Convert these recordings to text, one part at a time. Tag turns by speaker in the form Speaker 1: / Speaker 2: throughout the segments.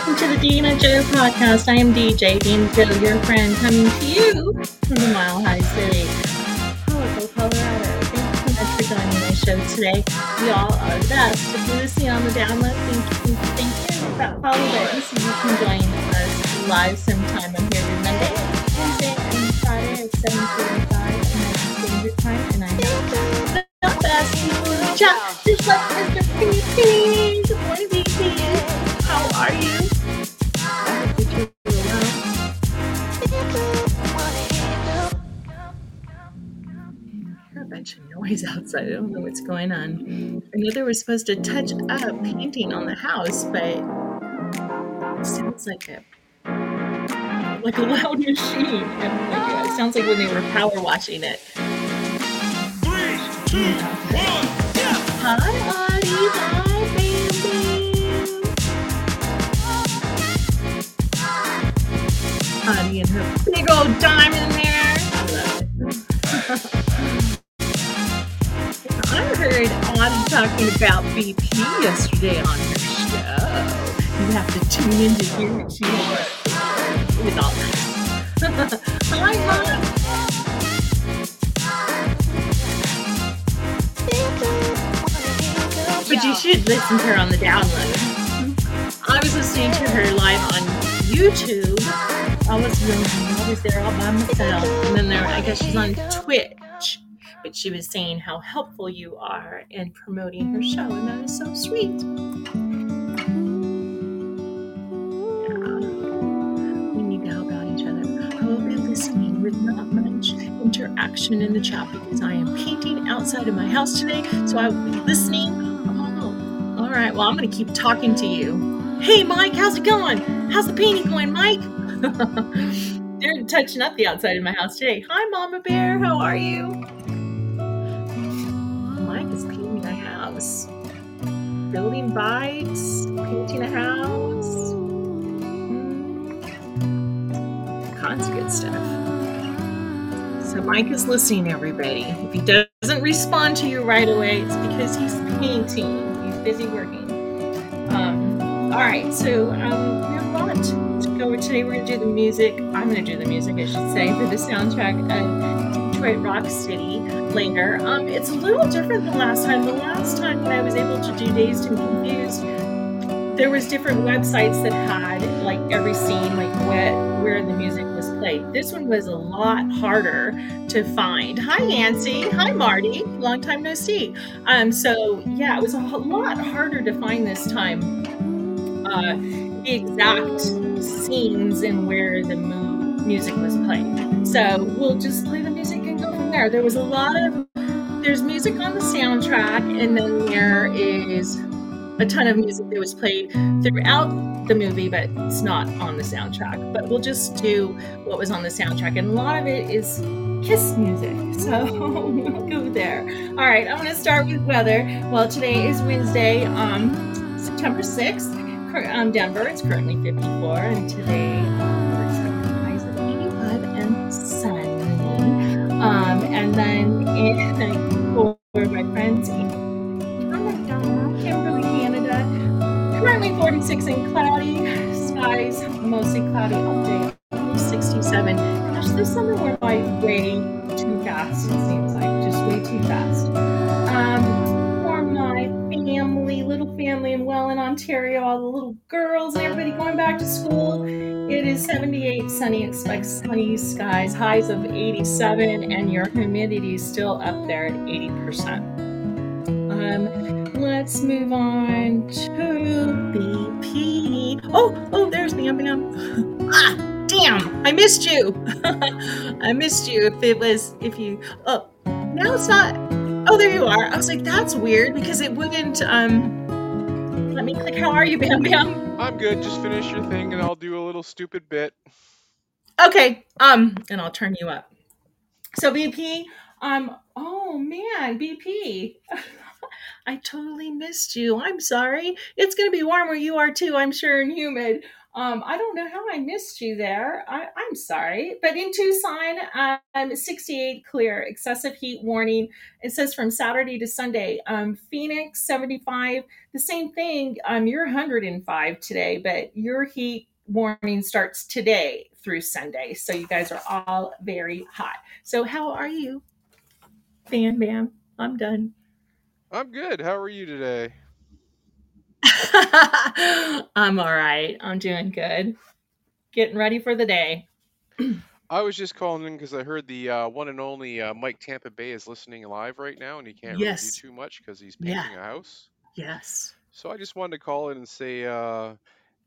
Speaker 1: welcome to the Dean and Joe podcast. I am DJ Dean Joe, your friend, coming to you from the Mile High City, Colorado, Colorado. Thank you so much for joining my show today. We all are the best. If you're on the download, thank you, thank you. That follow so you can join us live sometime. I'm here every Monday, Wednesday, and Friday at 7:45 Standard Time, and I'm the best people in the chat, just like Mr. PP. Good morning, PP. How are you? Well. I hear a bunch of noise outside. I don't know what's going on. I know they were supposed to touch up painting on the house, but it sounds like a like a loud machine. No. It sounds like when they were power washing it. Hi, Audie. Hi, baby. Audie and her big old diamond there. I love it. I heard Audie talking about BP yesterday on her show. You have to tune in to hear what she has with all. Hi, Mom. But you should listen to her on the download. I was listening to her live on YouTube. I was I was there all by myself. And then there, I guess she's on Twitch. She was saying how helpful you are in promoting her show, and that is so sweet. We need to help out each other. Be listening with not much interaction in the chat because I am painting outside of my house today. So I will be listening. Oh, all right. Well, I'm going to keep talking to you. Hey, Mike, how's it going? How's the painting going, Mike? They're touching up the outside of my house today. Hi, Mama Bear. How are you? Building bikes, painting a house. Mm, Tons of good stuff. So Mike is listening, everybody. If he doesn't respond to you right away, it's because he's painting. He's busy working. Um, all right, so um, we have a lot to go over today. We're going to do the music. I'm going to do the music, I should say, for the soundtrack of Detroit Rock City later. Um, it's a little different than last time. The last time when I was able to do Dazed and Confused, there was different websites that had like every scene, like where, the music was played. This one was a lot harder to find. Hi, Nancy. Hi, Marty. Long time no see. Um, so yeah, it was a lot harder to find this time uh, the exact scenes and where the mu- music was played. So we'll just play the music there. There was a lot of there's music on the soundtrack, and then there is a ton of music that was played throughout the movie, but it's not on the soundtrack. But we'll just do what was on the soundtrack, and a lot of it is Kiss music. So we'll go there. All right, I'm going to start with weather. Well, today is Wednesday, um, September 6th. Um, Denver, it's currently 54, and today and then in, for my friends. In Kimberly, Canada, currently 46 and cloudy, skies mostly cloudy all day, 67. Gosh, this summer went by way too fast, it seems like, just way too fast. Family, little family in Ontario, all the little girls and everybody going back to school. It is 78, sunny, expect sunny skies, highs of 87, and your humidity is still up there at 80%. Um, let's move on to BP. Oh, oh, there's the yum. ah, damn, I missed you. I missed you. If it was, if you, oh, now it's not. Oh, there you are. I was like, that's weird because it wouldn't. Um, let me click. How are you, Bam Bam?
Speaker 2: I'm good. Just finish your thing and I'll do a little stupid bit.
Speaker 1: Okay. Um, and I'll turn you up. So BP. Um. Oh man, BP. I totally missed you. I'm sorry. It's gonna be warm where you are too. I'm sure and humid. Um, I don't know how I missed you there. I, I'm sorry. But in Tucson, um, 68 clear, excessive heat warning. It says from Saturday to Sunday. Um, Phoenix, 75. The same thing. Um, you're 105 today, but your heat warning starts today through Sunday. So you guys are all very hot. So how are you? Bam, bam. I'm done.
Speaker 2: I'm good. How are you today?
Speaker 1: I'm all right. I'm doing good. Getting ready for the day.
Speaker 2: I was just calling in because I heard the uh, one and only uh, Mike Tampa Bay is listening live right now, and he can't really do too much because he's
Speaker 1: Yeah.
Speaker 2: painting a house.
Speaker 1: Yes.
Speaker 2: So I just wanted to call in and say, uh,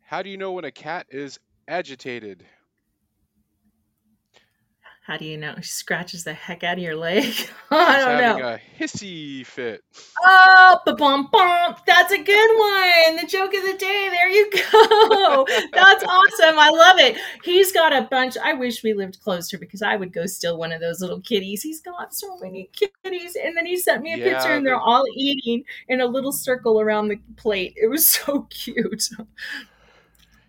Speaker 2: how do you know when a cat is agitated?
Speaker 1: How do you know? She scratches the heck out of your leg. I don't
Speaker 2: having
Speaker 1: know.
Speaker 2: a hissy fit.
Speaker 1: Oh, ba-bum, bum. That's a good one. The joke of the day. There you go. That's awesome. I love it. He's got a bunch. I wish we lived closer because I would go steal one of those little kitties. He's got so many kitties. And then he sent me a picture and they're
Speaker 2: the
Speaker 1: all eating in a little circle around the plate. It was so cute.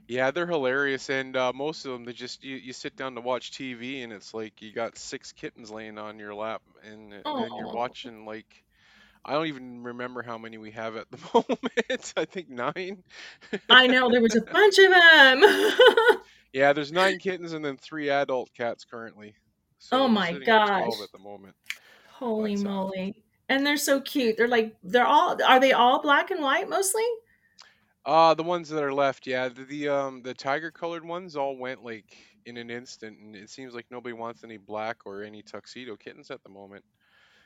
Speaker 2: Yeah, they're hilarious, and uh, most of them they just you, you sit down to watch TV, and it's like you got six kittens laying on your lap, and then you're
Speaker 1: Oh,
Speaker 2: watching like I don't even remember how many we have at the moment. I think nine.
Speaker 1: I know. There was a bunch of them.
Speaker 2: Yeah, there's nine kittens and then three adult cats currently. So
Speaker 1: oh my
Speaker 2: sitting at 12
Speaker 1: gosh.
Speaker 2: at the moment.
Speaker 1: Holy
Speaker 2: But uh,
Speaker 1: moly. And they're so cute. They're like, they're all, are they all black and white mostly?
Speaker 2: Uh the ones that are left, yeah, the, the um the tiger colored ones all went like in an instant, and it seems like nobody wants any black or any tuxedo kittens at the moment.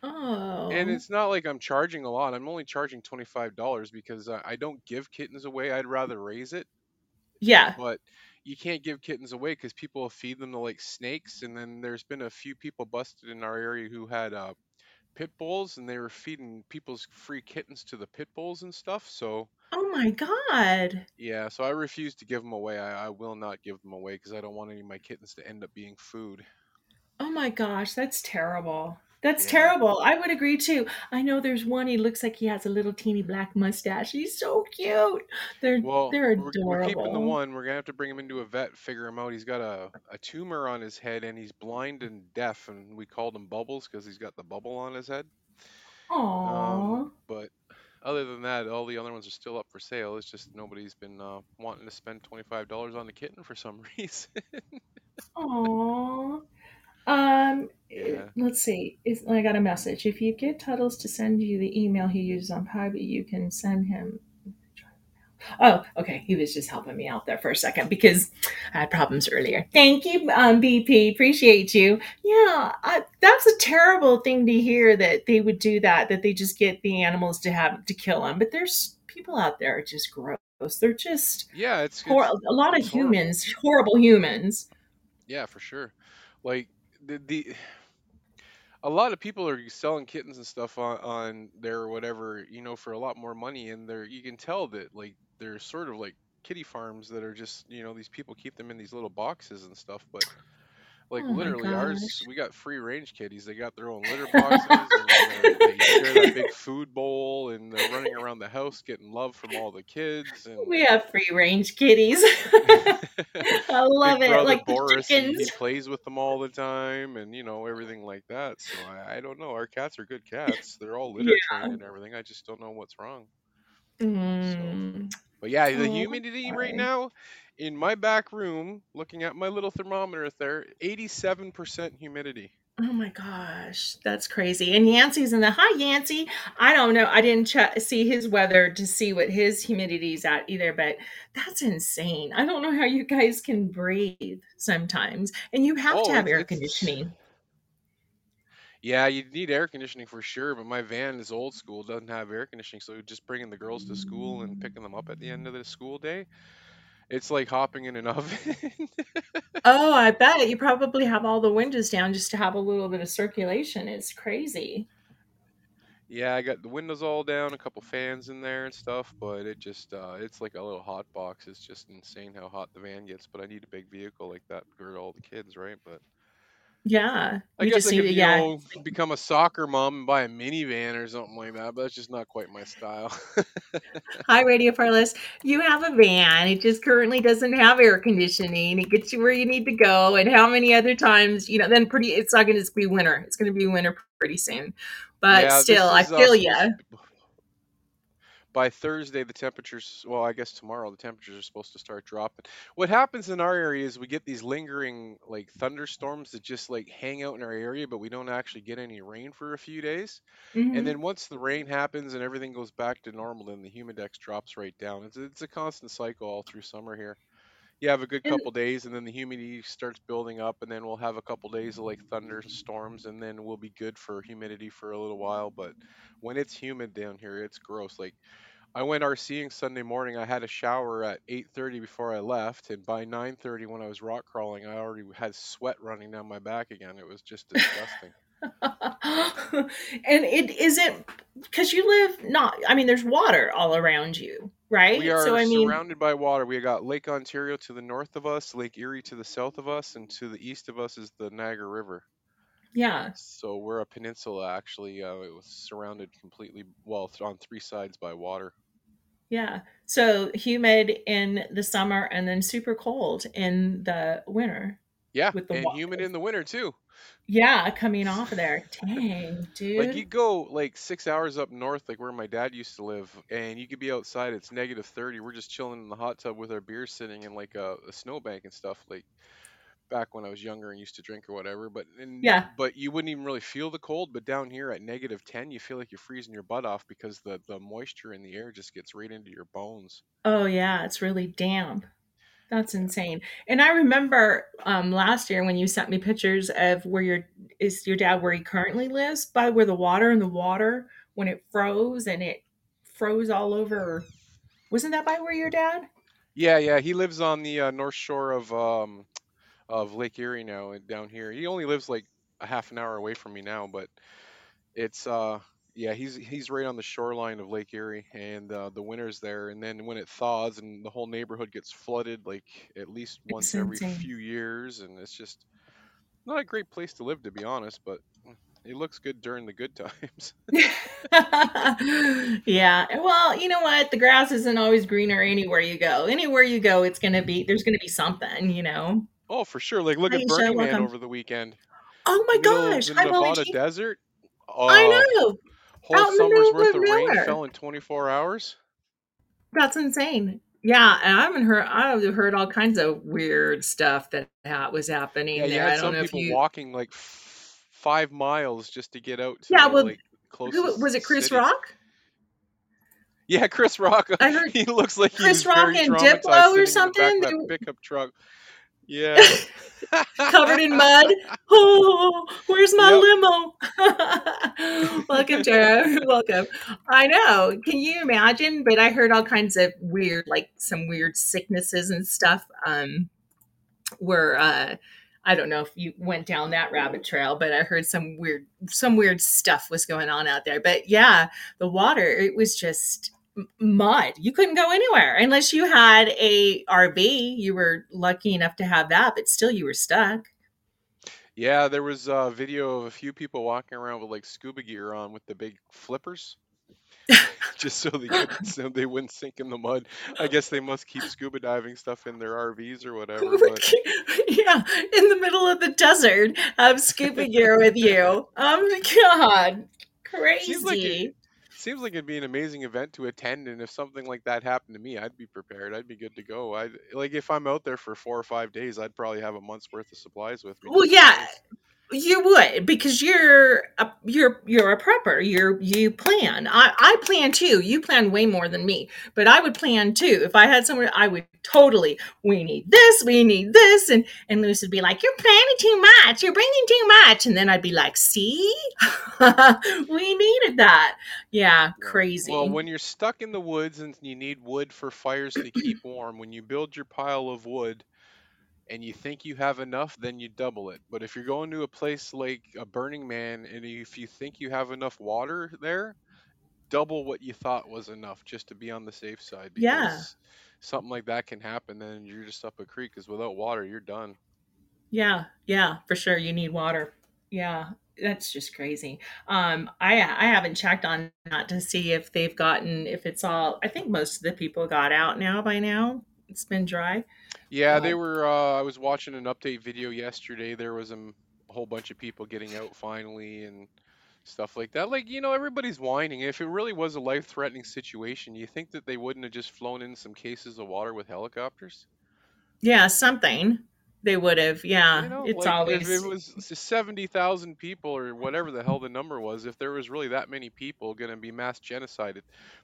Speaker 1: Oh.
Speaker 2: And it's not like I'm charging a lot. I'm only charging $25 because I, I don't give kittens away. I'd rather raise it.
Speaker 1: yeah.
Speaker 2: but you can't give kittens away because people feed them to like snakes and then there's been a few people busted in our area who had uh, pit bulls and they were feeding people's free kittens to the pit bulls and stuff so
Speaker 1: Oh my God.
Speaker 2: yeah so i refuse to give them away i, I will not give them away because i don't want any of my kittens to end up being food
Speaker 1: Oh my gosh, that's terrible. That's
Speaker 2: yeah
Speaker 1: terrible. I would agree too. I know there's one, he looks like he has a little teeny black mustache. He's so cute. They're
Speaker 2: well
Speaker 1: they're
Speaker 2: we're, we're keeping the
Speaker 1: adorable.
Speaker 2: one we're gonna have to bring him into a vet figure him out he's got a, a tumor on his head and he's blind and deaf and we called him bubbles because he's got the bubble on his head Um,
Speaker 1: Aw.
Speaker 2: but other than that, all the other ones are still up for sale. It's just nobody's been uh, wanting to spend twenty-five dollars on the kitten for some reason.
Speaker 1: Aw. Um, eh,
Speaker 2: yeah.
Speaker 1: let's see. Is I got a message. If you get Tuttles to send you the email he uses on private, you can send him. Oh, okay. He was just helping me out there for a second because I had problems earlier. Thank you, um, BP. Appreciate you. Yeah, I, that's a terrible thing to hear that they would do that. That they just get the animals to have to kill them. But there's people out there are just gross. They're just
Speaker 2: Yeah, it's
Speaker 1: hor-
Speaker 2: it's
Speaker 1: a lot of
Speaker 2: it's horrible.
Speaker 1: humans, horrible humans.
Speaker 2: Yeah, for sure. Like the the a lot of people are selling kittens and stuff on on there or whatever, you know, for a lot more money, and they're you can tell that like they're sort of like kitty farms that are just you know these people keep them in these little boxes and stuff, but like
Speaker 1: Oh
Speaker 2: literally ours we got free range kitties they got their own litter boxes and they're, they share that big food bowl and they're running around the house getting love from all the kids and
Speaker 1: We have free range kitties. I love it. Like
Speaker 2: boris he, he plays with them all the time and you know everything like that so I, I don't know our cats are good cats they're all litter
Speaker 1: Yeah.
Speaker 2: trained and everything i just don't know what's wrong so
Speaker 1: Mm.
Speaker 2: But yeah the
Speaker 1: Oh,
Speaker 2: humidity right now in my back room looking at my little thermometer there 87% humidity
Speaker 1: Oh my gosh, that's crazy. And Yancey's in the hi Yancey. I don't know. I didn't ch- see his weather to see what his humidity's at either, but that's insane. I don't know how you guys can breathe sometimes. And you have to
Speaker 2: oh
Speaker 1: have
Speaker 2: it's
Speaker 1: air conditioning.
Speaker 2: Yeah, you need air conditioning for sure, but my van is old school, doesn't have air conditioning, so just bringing the girls to school and picking them up at the end of the school day, it's like hopping in an oven.
Speaker 1: Oh, I bet you probably have all the windows down just to have a little bit of circulation. It's crazy.
Speaker 2: Yeah, I got the windows all down, a couple fans in there and stuff, but it just uh it's like a little hot box. It's just insane how hot the van gets, but I need a big vehicle like that for all the kids, right? But
Speaker 1: Yeah.
Speaker 2: I
Speaker 1: You
Speaker 2: guess
Speaker 1: just
Speaker 2: I
Speaker 1: need
Speaker 2: could,
Speaker 1: to
Speaker 2: you
Speaker 1: yeah.
Speaker 2: know, become a soccer mom and buy a minivan or something like that, but that's just not quite my style.
Speaker 1: Hi, Radio Parlous. You have a van. It just currently doesn't have air conditioning. It gets you where you need to go. And how many other times, you know, then pretty, it's not going to be winter. It's going to be winter pretty soon. But
Speaker 2: yeah,
Speaker 1: still, I feel you.
Speaker 2: By Thursday the temperatures well, I guess tomorrow the temperatures are supposed to start dropping. What happens in our area is we get these lingering like thunderstorms that just like hang out in our area, but we don't actually get any rain for a few days. And
Speaker 1: hmm
Speaker 2: then once the rain happens and everything goes back to normal, then the humidex drops right down. It's it's a constant cycle all through summer here. You have a good
Speaker 1: And
Speaker 2: couple days, and then the humidity starts building up, and then we'll have a couple days of like thunderstorms, and then we'll be good for humidity for a little while. But when it's humid down here, it's gross. Like I went RCing Sunday morning. I had a shower at 8:30 before I left, and by 9:30 when I was rock crawling, I already had sweat running down my back again. It was just disgusting.
Speaker 1: and it isn't because you live not, I mean, there's water all around you,
Speaker 2: We
Speaker 1: right? So, I mean,
Speaker 2: surrounded by water. We got Lake Ontario to the north of us, Lake Erie to the south of us, and to the east of us is the Niagara River.
Speaker 1: yeah,
Speaker 2: So we're a peninsula actually. Uh, it was surrounded completely, well, on three sides by water.
Speaker 1: yeah. So humid in the summer and then super cold in the winter
Speaker 2: Yeah,
Speaker 1: with the
Speaker 2: and
Speaker 1: water.
Speaker 2: humid in the winter too.
Speaker 1: Yeah, coming off of there. Dang, dude.
Speaker 2: Like you go like six hours up north, like where my dad used to live, and you could be outside. It's negative thirty. We're just chilling in the hot tub with our beer, sitting in like a, a snowbank and stuff. Like back when I was younger and used to drink or whatever. But and
Speaker 1: Yeah.
Speaker 2: but you wouldn't even really feel the cold. But down here at negative ten, you feel like you're freezing your butt off because the the moisture in the air just gets right into your bones.
Speaker 1: Oh, yeah. It's really damp. That's insane. And I remember um, last year when you sent me pictures of where your is your dad where he currently lives, by where the water and the water when it froze and it froze all over. Wasn't that by where your dad?
Speaker 2: Yeah, yeah. He lives on the uh, north shore of um of Lake Erie now, down here. He only lives like a half an hour away from me now, but it's uh yeah, he's he's right on the shoreline of Lake Erie, and uh, the winter's there, and then when it thaws and the whole neighborhood gets flooded, like at least once every few years, and it's just not a great place to live, to be honest, but it looks good during the good times.
Speaker 1: yeah. Well, you know what? The grass isn't always greener anywhere you go. Anywhere you go, it's gonna be there's gonna be something, you know.
Speaker 2: Oh, for sure. Like look at
Speaker 1: Aisha,
Speaker 2: Burning Man
Speaker 1: welcome.
Speaker 2: over the weekend,
Speaker 1: Oh my gosh.
Speaker 2: the
Speaker 1: Hi, Molly
Speaker 2: Nevada desert.
Speaker 1: I
Speaker 2: Uh,
Speaker 1: know.
Speaker 2: Whole summer's worth
Speaker 1: of
Speaker 2: rain
Speaker 1: nowhere.
Speaker 2: fell in 24 hours.
Speaker 1: That's insane. Yeah, and I haven't heard. I've heard all kinds of weird stuff that ha- was
Speaker 2: Yeah,
Speaker 1: happening
Speaker 2: you
Speaker 1: there.
Speaker 2: had
Speaker 1: I don't
Speaker 2: some
Speaker 1: know if
Speaker 2: people
Speaker 1: you.
Speaker 2: walking like f- five miles just to get out to
Speaker 1: Yeah, well,
Speaker 2: like
Speaker 1: who was it? Chris. Rock?
Speaker 2: Yeah, Chris Rock.
Speaker 1: I heard
Speaker 2: He looks like
Speaker 1: Chris Rock and Diplo or
Speaker 2: the
Speaker 1: something.
Speaker 2: that
Speaker 1: They
Speaker 2: pickup truck. Yeah.
Speaker 1: covered in mud. Oh, where's my
Speaker 2: Yep.
Speaker 1: limo? Welcome, Tara. Welcome. I know. Can you imagine? But I heard all kinds of weird, like some weird sicknesses and stuff. Um, were uh, I don't know if you went down that rabbit trail, but I heard some weird, some weird stuff was going on out there. But yeah, the water, it was just mud. You couldn't go anywhere unless you had a RV. You were lucky enough to have that, but still, you were stuck.
Speaker 2: Yeah, there was a video of a few people walking around with like scuba gear on with the big flippers, just so they so they wouldn't sink in the mud. I guess they must keep scuba diving stuff in their RVs or whatever. But
Speaker 1: yeah, in the middle of the desert, have scuba gear with you. Um, God,
Speaker 2: seems like it
Speaker 1: crazy.
Speaker 2: Seems like it'd be an amazing event to attend, and if something like that happened to me, I'd be prepared. I'd be good to go. I like if I'm out there for four or five days, I'd probably have a month's worth of supplies with me
Speaker 1: Well, yeah. You would because you're a, you're you're a prepper. You're you plan. I I plan too. You plan way more than me, but I would plan too. If I had somewhere, I would totally. We need this. We need this, and and Luce would be like, "You're planning too much. You're bringing too much," and then I'd be like, "See, we needed that." Yeah,
Speaker 2: crazy. Well, when you're stuck in the woods and you need wood for fires to keep warm, when you build your pile of wood and you think you have enough, then you double it. But if you're going to a place like a Burning Man and if you think you have enough water there, double what you thought was enough just to be on the safe side
Speaker 1: Yeah.
Speaker 2: because something like that can happen then you're just up a creek because without water, you're done.
Speaker 1: Yeah, yeah, for sure. You need water. Yeah, that's just crazy. Um, I I haven't checked on that to see if they've gotten if it's all. I think most of the people got out now by now. It's been dry,
Speaker 2: Yeah, they were. Uh, I was watching an update video yesterday. There was um, a whole bunch of people getting out finally and stuff like that. Like, you know, everybody's whining. If it really was a life-threatening situation, you think that they wouldn't have just flown in some cases of water with helicopters?
Speaker 1: yeah, something they would have.
Speaker 2: You
Speaker 1: Yeah,
Speaker 2: know,
Speaker 1: it's
Speaker 2: like if it was 70,000 people or whatever the hell the number was, if there was really that many people going to be mass genocided,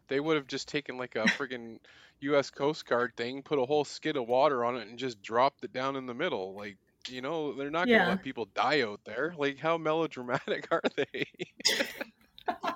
Speaker 2: they would have just taken like a friggin' US Coast Guard thing, put a whole skid of water on it and just dropped it down in the middle. Like, you know, they're not going to
Speaker 1: yeah.
Speaker 2: let people die out there. Like, how melodramatic are they?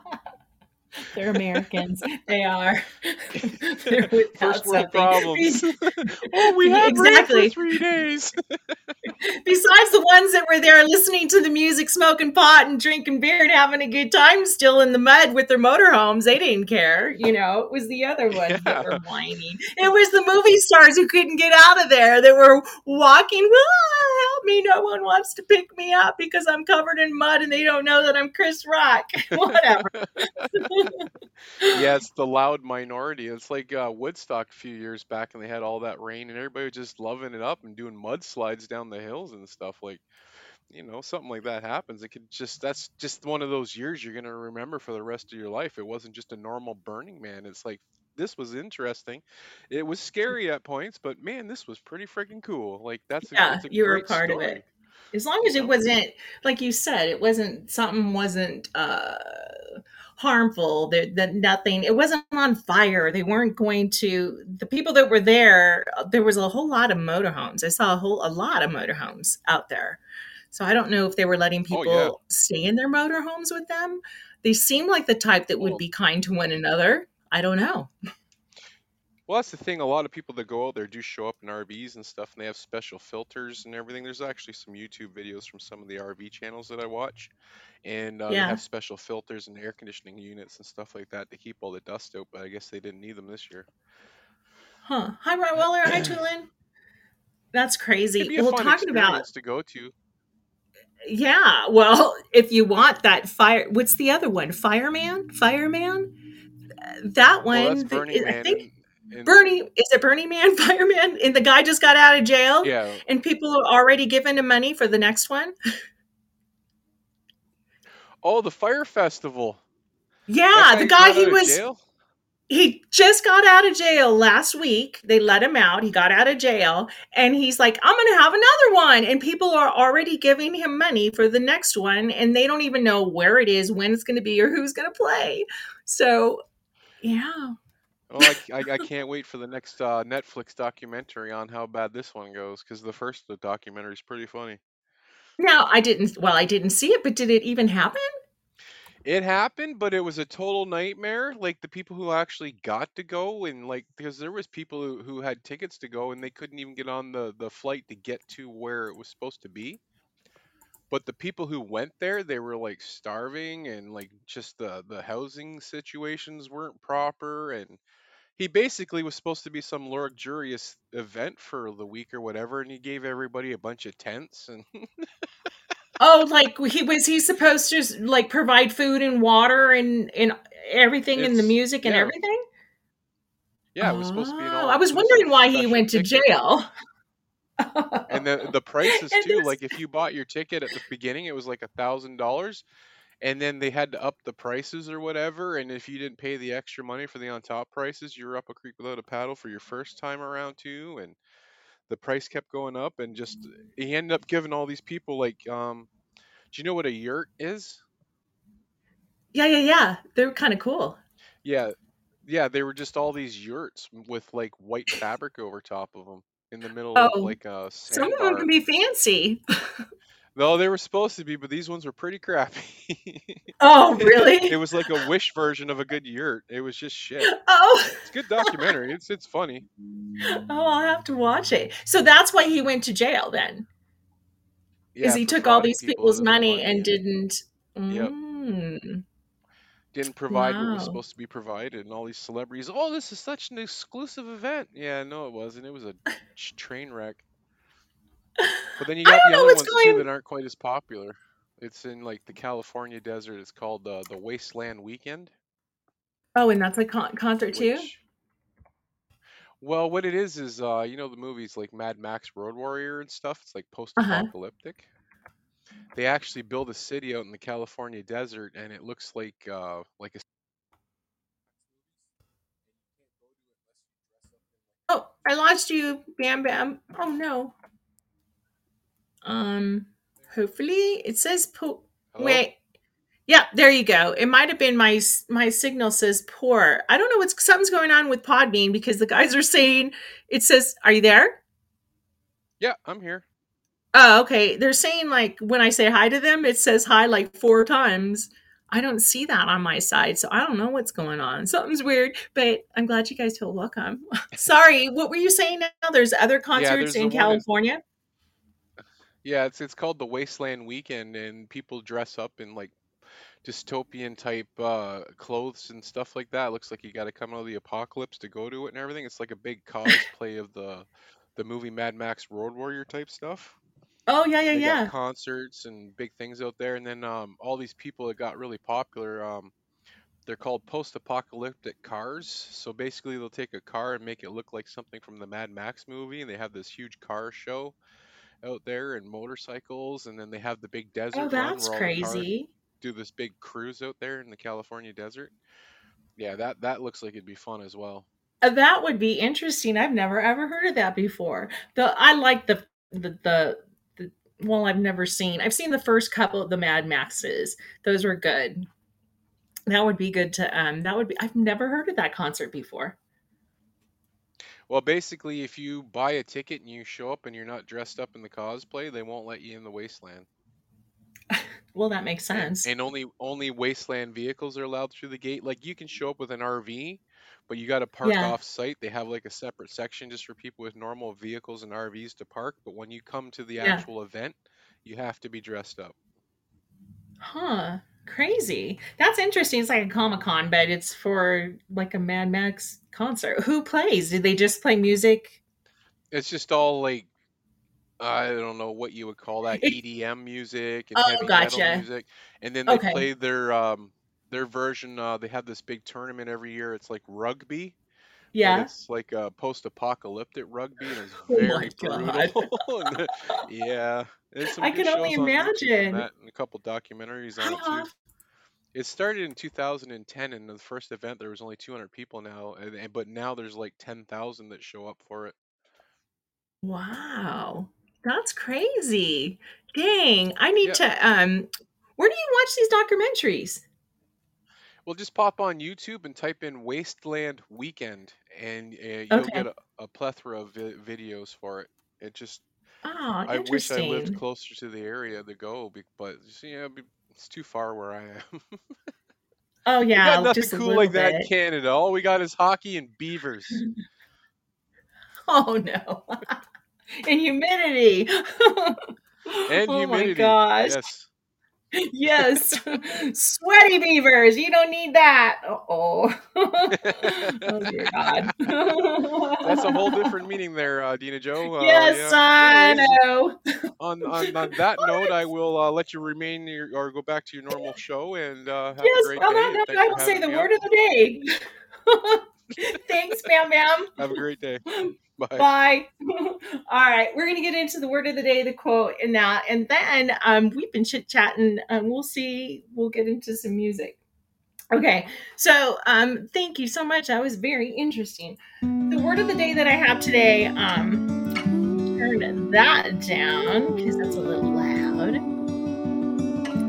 Speaker 1: They're Americans. They are. They're
Speaker 2: First world problems. oh, we had rain for
Speaker 1: exactly.
Speaker 2: three days.
Speaker 1: Besides the ones that were there listening to the music, smoking pot, and drinking beer and having a good time still in the mud with their motorhomes, they didn't care. You know, it was the other ones that were whining. It was the movie stars who couldn't get out of there that were walking, "Ah, help me, no one wants to pick me up because I'm covered in mud and they don't know that I'm Chris Rock. Whatever.
Speaker 2: Yeah, it's the loud minority. It's like uh, Woodstock a few years back, and they had all that rain, and everybody was just loving it up and doing mudslides down the hills and stuff. Like, you know, something like that happens. It could just, that's just one of those years you're going to remember for the rest of your life. It wasn't just a normal Burning Man. It's like, this was interesting. It was scary at points, but man, this was pretty freaking cool. Like, that's a,
Speaker 1: Yeah,
Speaker 2: a
Speaker 1: you were part of it. As long
Speaker 2: you
Speaker 1: as it
Speaker 2: know?
Speaker 1: wasn't, like you said, it wasn't something wasn't uh, harmful. That that nothing. It wasn't on fire. They weren't going to. The people that were there, there was a whole lot of motorhomes. I saw a whole a lot of motorhomes out there. So I don't know if they were letting
Speaker 2: Oh, yeah.
Speaker 1: people stay in their motorhomes with them. They seem like the type that would be kind to one another. I don't know.
Speaker 2: Well, that's the thing. A lot of people that go out there do show up in RVs and stuff, and they have special filters and everything. There's actually some YouTube videos from some of the RV channels that I watch, and uh, they have special filters and air conditioning units and stuff like that to keep all the dust out. But I guess they didn't need them this year.
Speaker 1: Huh. Hi, Rottweiler. Hi, Tulin. That's crazy. Well, talking about
Speaker 2: to go to.
Speaker 1: Yeah, well, if you want that fire, what's the other one? Fireman? Fireman? That
Speaker 2: Well, that's
Speaker 1: one, the,
Speaker 2: Burning
Speaker 1: I
Speaker 2: Man,
Speaker 1: think
Speaker 2: and
Speaker 1: Bernie, is it Bernie Man, Fireman? And the guy just got out of jail
Speaker 2: yeah.
Speaker 1: and people are already giving him money for the next one?
Speaker 2: Oh, the Fyre Festival.
Speaker 1: Yeah, the guy, he was,
Speaker 2: jail.
Speaker 1: he just got out of jail last week. They let him out. He got out of jail and he's like, I'm going to have another one. And people are already giving him money for the next one. And they don't even know where it is, when it's going to be, or who's going to play. So, yeah.
Speaker 2: Oh, I, I- I can't wait for the next uh, Netflix documentary on how bad this one goes, because the first the documentary is pretty funny.
Speaker 1: No, I didn't, well, I didn't see it, but did it even happen?
Speaker 2: It happened, but it was a total nightmare. Like the people who actually got to go and like because there was people who, who had tickets to go and they couldn't even get on the the flight to get to where it was supposed to be. But the people who went there, they were like starving and like just the the housing situations weren't proper and he basically was supposed to be some luxurious event for the week or whatever and he gave everybody a bunch of tents and
Speaker 1: Oh, like he was he supposed to like provide food and water and and everything and the music and
Speaker 2: yeah,
Speaker 1: everything?
Speaker 2: yeah, it was supposed to be
Speaker 1: Oh, I was wondering why he went to
Speaker 2: ticket.
Speaker 1: jail.
Speaker 2: And the the prices too, like if you bought your ticket at the beginning, it was like a thousand dollars, and then they had to up the prices or whatever. And if you didn't pay the extra money for the on top prices, you were up a creek without a paddle for your first time around too. And the price kept going up, and just he ended up giving all these people like, um, do you know what a yurt is?
Speaker 1: yeah, yeah, yeah. They're kind of cool.
Speaker 2: Yeah, yeah, they were just all these yurts with like white fabric over top of them in the middle of
Speaker 1: Oh,
Speaker 2: like a
Speaker 1: some of them can be fancy.
Speaker 2: No, they were supposed to be, but these ones were pretty crappy.
Speaker 1: Oh, really?
Speaker 2: it
Speaker 1: really?
Speaker 2: was like a wish version of a good yurt. It was just shit.
Speaker 1: Oh.
Speaker 2: It's a good documentary. It's it's funny.
Speaker 1: Oh, I'll have to watch it. So that's why he went to jail then. because
Speaker 2: Yeah,
Speaker 1: he took all these
Speaker 2: people
Speaker 1: people's
Speaker 2: out of their
Speaker 1: money
Speaker 2: money
Speaker 1: and didn't
Speaker 2: yep,
Speaker 1: mm,
Speaker 2: didn't provide what was supposed to be provided. And all these celebrities, oh, this is such an exclusive event. Yeah, no, it wasn't. It was a train wreck. But then you got the other ones too that aren't quite as popular. It's in like the California desert. It's called uh, the Wasteland Weekend,
Speaker 1: Oh, and that's a con- concert too.
Speaker 2: well, what it is is uh, you know the movies like Mad Max Road Warrior and stuff. It's like
Speaker 1: Uh huh.
Speaker 2: post-apocalyptic. They actually build a city out in the California desert, and it looks like uh, like a
Speaker 1: Oh, I lost you, Bam Bam. Oh no. Um. Hopefully, it says po.
Speaker 2: hello.
Speaker 1: Wait. Yeah, there you go. It might have been my my signal says poor. I don't know what's something's going on with Podbean because the guys are saying it says, "Are you there?"
Speaker 2: Yeah, I'm here.
Speaker 1: Oh, okay. They're saying like when I say hi to them, it says hi like four times. I don't see that on my side, so I don't know what's going on. Something's weird, but I'm glad you guys feel welcome. Sorry, what were you saying now? There's other
Speaker 2: Yeah,
Speaker 1: concerts
Speaker 2: there's the
Speaker 1: in
Speaker 2: one in
Speaker 1: California?
Speaker 2: Yeah, it's it's called the Wasteland Weekend, and people dress up in like dystopian type uh, clothes and stuff like that. Looks like you got to come out of the apocalypse to go to it and everything. It's like a big cosplay of the the movie Mad Max Road Warrior type stuff.
Speaker 1: Oh, yeah, yeah,
Speaker 2: They
Speaker 1: yeah.
Speaker 2: concerts and big things out there, and then um, all these people that got really popular. Um, they're called post-apocalyptic cars. So basically, they'll take a car and make it look like something from the Mad Max movie, and they have this huge car show out there and motorcycles, and then they have the big
Speaker 1: Oh,
Speaker 2: desert run
Speaker 1: that's
Speaker 2: where all the cars
Speaker 1: crazy.
Speaker 2: do this big cruise out there in the California desert. Yeah, that that looks like it'd be fun as well.
Speaker 1: Uh, That would be interesting. I've never ever heard of that before. The I like the the the, the well, I've never seen. I've seen the first couple of the Mad Maxes. Those were good. That would be good to um that would be I've never heard of that concert before.
Speaker 2: Well, basically, if you buy a ticket and you show up and you're not dressed up in the cosplay, they won't let you in the wasteland.
Speaker 1: Well, that makes
Speaker 2: And
Speaker 1: sense.
Speaker 2: and only only wasteland vehicles are allowed through the gate. Like you can show up with an RV, but you got to park
Speaker 1: Yeah.
Speaker 2: off site. They have like a separate section just for people with normal vehicles and RVs to park. But when you come to the
Speaker 1: Yeah.
Speaker 2: actual event, you have to be dressed up.
Speaker 1: Huh. Crazy. That's interesting. It's like a Comic Con, but it's for like a Mad Max concert. Who plays? Did they just play music?
Speaker 2: It's just all like I don't know what you would call that EDM music and
Speaker 1: oh,
Speaker 2: heavy metal music, and then they
Speaker 1: Okay.
Speaker 2: play their um their version. Uh, they have this big tournament every year. It's like rugby,
Speaker 1: Yeah.
Speaker 2: it's like a post-apocalyptic rugby, and it's
Speaker 1: Oh my
Speaker 2: very
Speaker 1: God.
Speaker 2: brutal. yeah,
Speaker 1: I can only
Speaker 2: on
Speaker 1: imagine.
Speaker 2: a couple documentaries on
Speaker 1: How
Speaker 2: it too. It started in 2010, and the first event there was only 200 people now, and, and but now there's like 10,000 that show up for it.
Speaker 1: Wow. That's crazy. Dang. I need
Speaker 2: Yeah.
Speaker 1: to um where do you watch these documentaries?
Speaker 2: Well, just pop on YouTube and type in Wasteland Weekend, and uh, you'll get a, a plethora of vi- videos for it. It just,
Speaker 1: Oh,
Speaker 2: I wish I lived closer to the area to go, but you know, it's too far where I am.
Speaker 1: Oh
Speaker 2: we got
Speaker 1: yeah,
Speaker 2: nothing
Speaker 1: just
Speaker 2: cool like that in. Canada. All we got is hockey and beavers
Speaker 1: Oh no. And humidity.
Speaker 2: and
Speaker 1: Oh my
Speaker 2: humidity.
Speaker 1: gosh.
Speaker 2: Yes.
Speaker 1: Yes. Sweaty beavers. You don't need that. Uh-oh. Oh dear God.
Speaker 2: That's a whole different meaning there, uh, Dina Joe. Uh,
Speaker 1: Yes,
Speaker 2: yeah.
Speaker 1: I know.
Speaker 2: on on on that note, I will uh, let you remain your, or go back to your normal show and uh, have a great
Speaker 1: on
Speaker 2: day.
Speaker 1: that note, I will say the word
Speaker 2: on.
Speaker 1: of the day. Thanks, Bam Bam.
Speaker 2: Have a great day. Bye.
Speaker 1: Bye. All right, we're gonna get into the word of the day, the quote, and that, and then um, we've been chit chatting. Um, we'll see. We'll get into some music. Okay, so um, thank you so much. That was very interesting. The word of the day that I have today, um, turn that down because that's a little loud.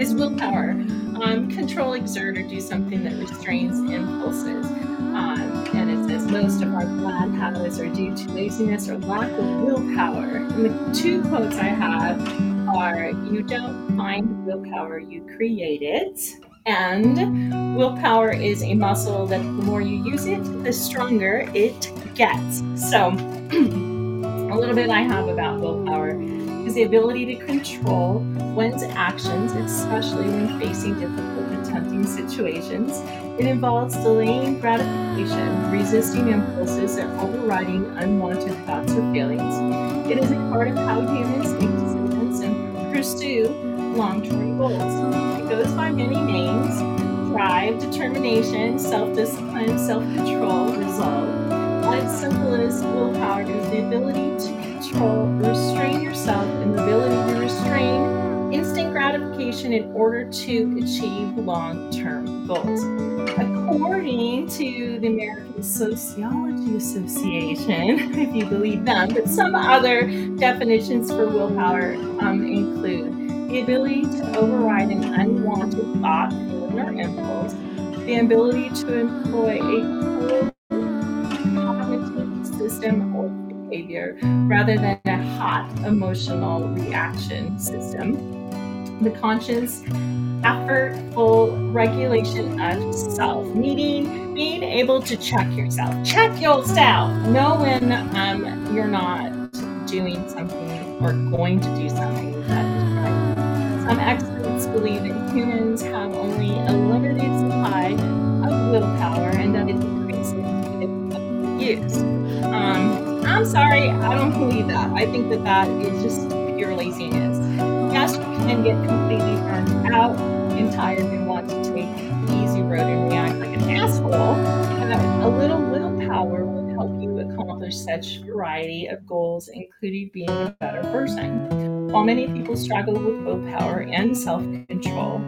Speaker 1: Is willpower. Um, control, exert, or do something that restrains impulses. Um, and it says most of our bad habits are due to laziness or lack of willpower. And the two quotes I have are You don't find willpower, you create it. And willpower is a muscle that the more you use it, the stronger it gets. So, a little bit I have about willpower is the ability to control one's actions, especially when facing difficult and tempting situations. It involves delaying gratification, resisting impulses, and overriding unwanted thoughts or feelings. It is a part of how humans make decisions and pursue long term goals. It goes by many names drive, determination, self discipline, self control, resolve. As simple as willpower is the ability to control, restrain yourself, and the ability to restrain instant gratification in order to achieve long term goals. According to the American Sociology Association, if you believe them, but some other definitions for willpower um, include the ability to override an unwanted thought, feeling, or impulse, the ability to employ a behavior rather than a hot emotional reaction system. The conscious, effortful regulation of self, meaning being able to check yourself. Check yourself. Know when um, you're not doing something or going to do something that is right. Some experts believe that humans have only a limited supply of willpower and that it decreases with use. Um, I'm sorry, I don't believe that. I think that that is just pure laziness. Yes, you can get completely burned out and tired and want to take the easy road and react like an asshole. But a little willpower will help you accomplish such variety of goals, including being a better person. While many people struggle with willpower and self-control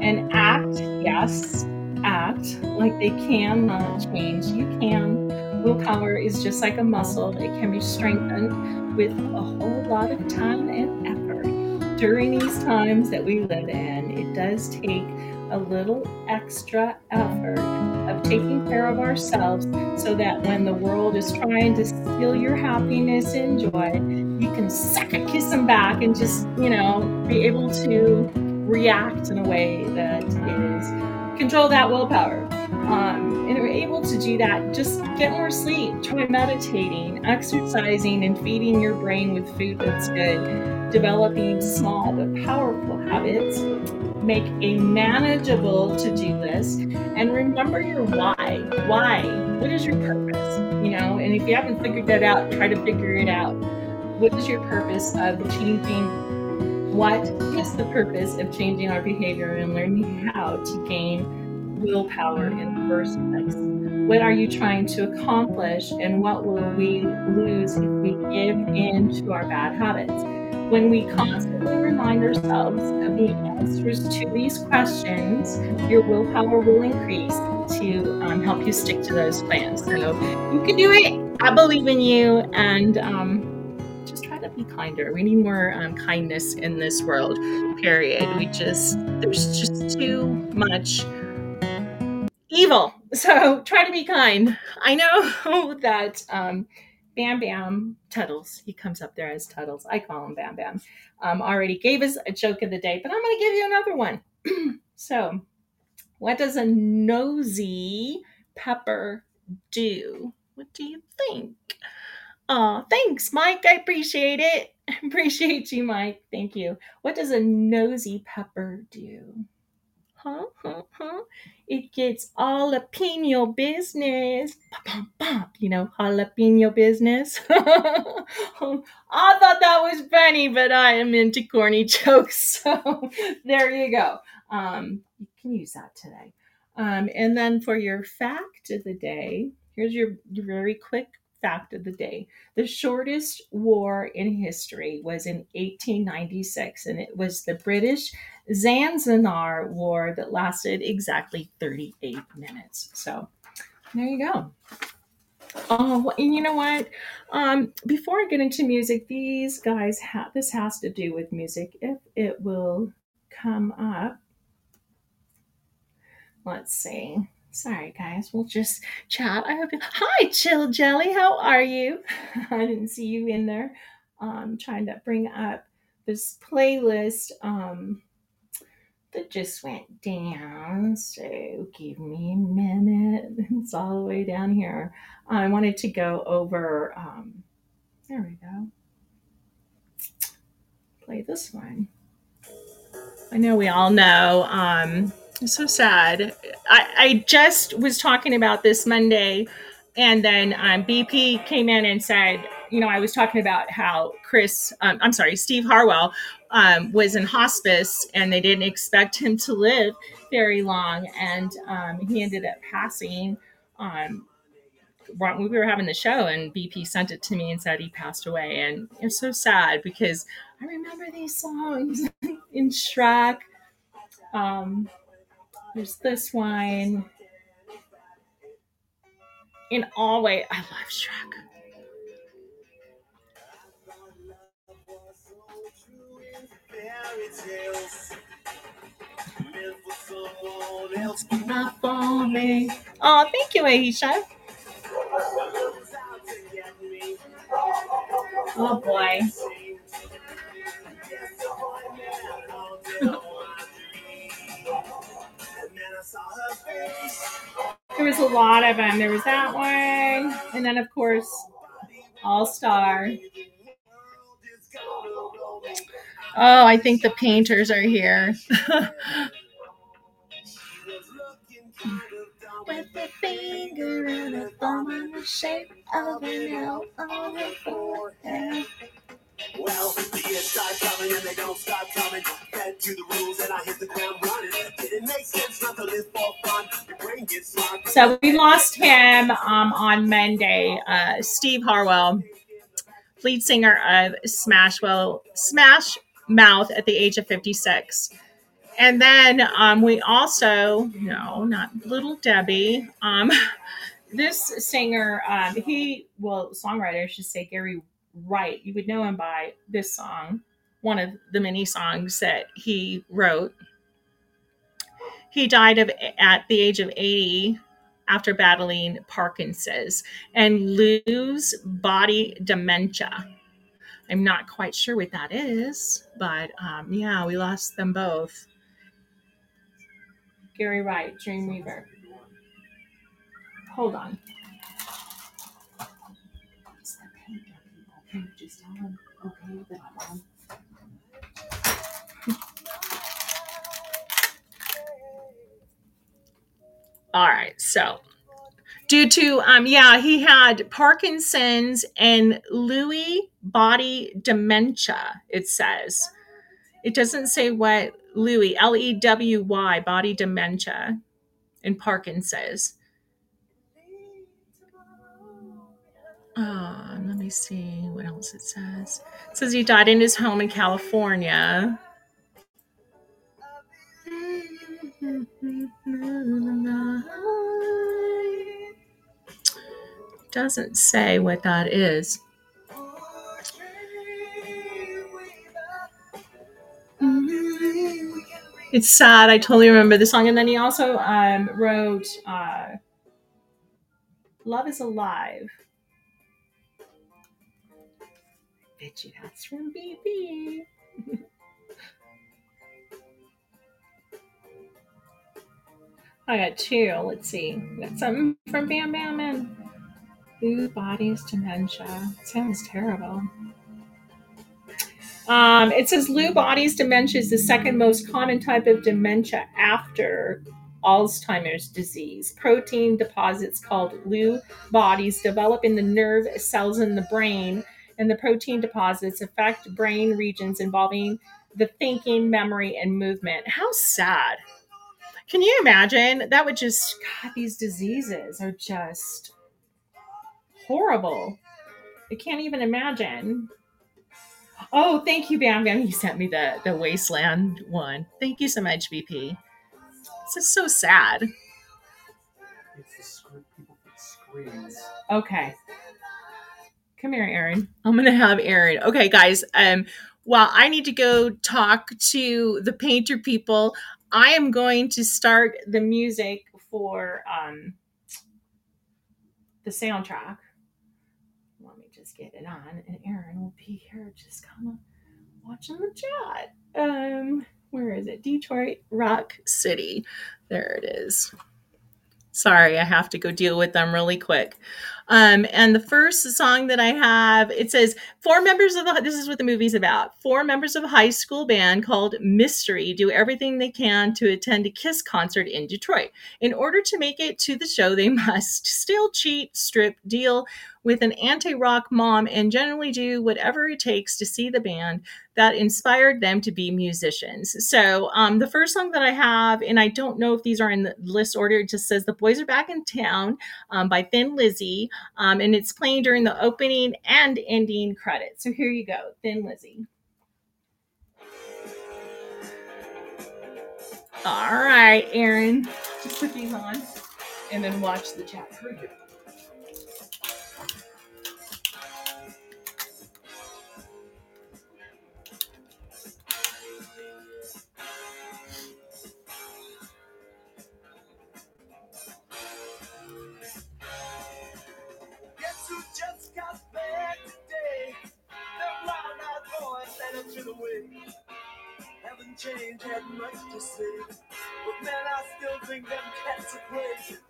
Speaker 1: and act, yes, act like they cannot change, you can Willpower is just like a muscle, it can be strengthened with a whole lot of time and effort. During these times that we live in, it does take a little extra effort of taking care of ourselves so that when the world is trying to steal your happiness and joy, you can suck a kiss them back and just, you know, be able to react in a way that is control that willpower. Um, and we're able to do that. Just get more sleep, try meditating, exercising, and feeding your brain with food that's good. Developing small but powerful habits. Make a manageable to do list and remember your why. Why? What is your purpose? You know, and if you haven't figured that out, try to figure it out. What is your purpose of changing? What is the purpose of changing our behavior and learning how to gain willpower in the first place? What are you trying to accomplish, and what will we lose if we give in to our bad habits? When we constantly remind ourselves of the answers to these questions, your willpower will increase to um, help you stick to those plans. So you can do it. I believe in you, and um, just try to be kinder. We need more um, kindness in this world. Period. We just there's just too much evil. So try to be kind. I know that um, Bam Bam Tuddles, he comes up there as Tuddles. I call him Bam Bam. Um, already gave us a joke of the day, but I'm going to give you another one. so, what does a nosy pepper do? What do you think? Oh, thanks, Mike. I appreciate it. Appreciate you, Mike. Thank you. What does a nosy pepper do? Huh? Huh? Huh? It gets jalapeno business. Bum, bum, you know, jalapeno business. I thought that was funny, but I am into corny jokes. So there you go. Um, you can use that today. Um, and then for your fact of the day, here's your, your very quick fact of the day. The shortest war in history was in 1896, and it was the British Zanzibar War that lasted exactly 38 minutes. So there you go. Oh, and you know what? Um, before I get into music, these guys have this has to do with music. If it will come up, let's see. Sorry, guys. We'll just chat. I hope you. Hi, Chill Jelly. How are you? I didn't see you in there. Um, trying to bring up this playlist um, that just went down. So give me a minute. It's all the way down here. I wanted to go over. Um, there we go. play this one. I know we all know. Um, it's so sad. I, I just was talking about this Monday, and then um, BP came in and said, you know, I was talking about how Chris, um, I'm sorry, Steve Harwell um, was in hospice, and they didn't expect him to live very long, and um, he ended up passing. Um, we were having the show, and BP sent it to me and said he passed away, and it's so sad because I remember these songs in Shrek. Um, there's this one. In all way, I love Shrek. Oh, thank you, Aisha. Oh boy. there was a lot of them. There was that one, and then of course, All Star. Oh, I think the painters are here. With a finger and a thumb in the shape of an L on the forehead.
Speaker 3: Well, the years start coming and they don't stop coming.
Speaker 1: So we lost him um, on Monday. Uh, Steve Harwell, lead singer of Smash Well Smash Mouth at the age of 56. And then um, we also, no, not Little Debbie. Um, this singer, um, he, well, songwriter, I should say Gary Wright. You would know him by this song, one of the many songs that he wrote. He died of at the age of 80 after battling Parkinson's and Lewy body dementia. I'm not quite sure what that is, but um, yeah, we lost them both. Gary Wright, Dreamweaver. Hold on. Okay, on. All right, so due to um yeah he had parkinson's and lewy body dementia it says. It doesn't say what lewy l-e-w-y body dementia and parkinson's um, let me see what else it says. It says he died in his home in california doesn't say what that is. It's sad. I totally remember the song. And then he also um, wrote uh, Love is Alive. Bet you that's from BP. I got two. Let's see. Got something from Bam Bam Man. Lewy bodies dementia. Sounds terrible. Um, it says Lewy bodies dementia is the second most common type of dementia after Alzheimer's disease. Protein deposits called Lewy bodies develop in the nerve cells in the brain, and the protein deposits affect brain regions involving the thinking, memory, and movement. How sad. Can you imagine? That would just, God, these diseases are just horrible. I can't even imagine. Oh, thank you, Bam Bam. You sent me the the Wasteland one. Thank you so much, BP. This is so sad.
Speaker 4: It's the screen, people put screens.
Speaker 1: Okay. Come here, Aaron. I'm gonna have Aaron. Okay, guys. Um, well, I need to go talk to the painter people. I am going to start the music for um the soundtrack. Let me just get it on, and Aaron will be here just kind of watching the chat. Um, where is it? Detroit Rock City. There it is. Sorry, I have to go deal with them really quick. Um, and the first song that I have, it says four members of the. This is what the movie's about. Four members of a high school band called Mystery do everything they can to attend a Kiss concert in Detroit. In order to make it to the show, they must still cheat, strip, deal with an anti rock mom, and generally do whatever it takes to see the band that inspired them to be musicians. So, um, the first song that I have, and I don't know if these are in the list order, it just says The Boys Are Back in Town um, by Thin Lizzy, um, and it's playing during the opening and ending credits. So, here you go Thin Lizzy. All right, Aaron, just put these on and then watch the chat.
Speaker 3: That up to the way. Haven't changed, had much to say. But man, I still think them cats are crazy.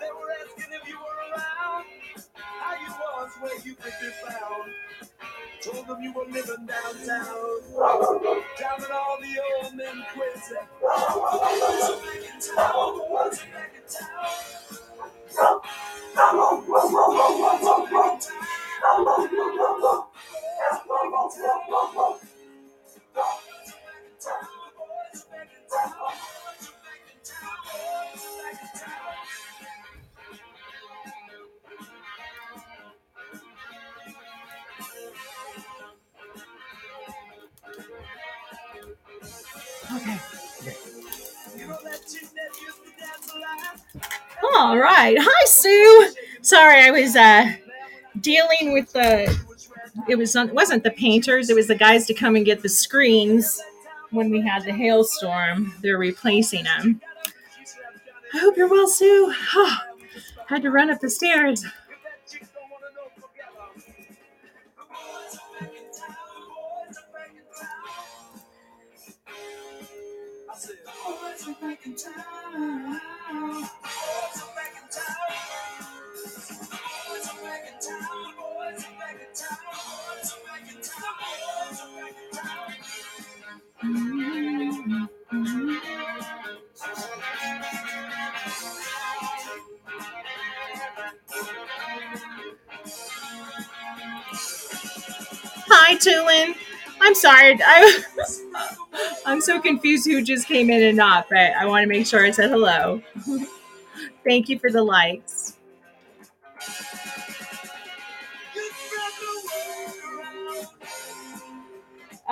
Speaker 3: They were asking if you were around, how you was, where you could be found. Told them you were living downtown, driving all the old men crazy. Are back in town, are back in town. You know that lot?
Speaker 1: All right. Hi, Sue. Sorry, I was uh, dealing with the. It was it wasn't the painters. It was the guys to come and get the screens when we had the hailstorm. They're replacing them. I hope you're well, Sue. had to run up the stairs.
Speaker 3: Mm-hmm.
Speaker 1: Hi, Tulin. I'm sorry. I, I'm so confused who just came in and not, but I want to make sure I said hello. Thank you for the likes.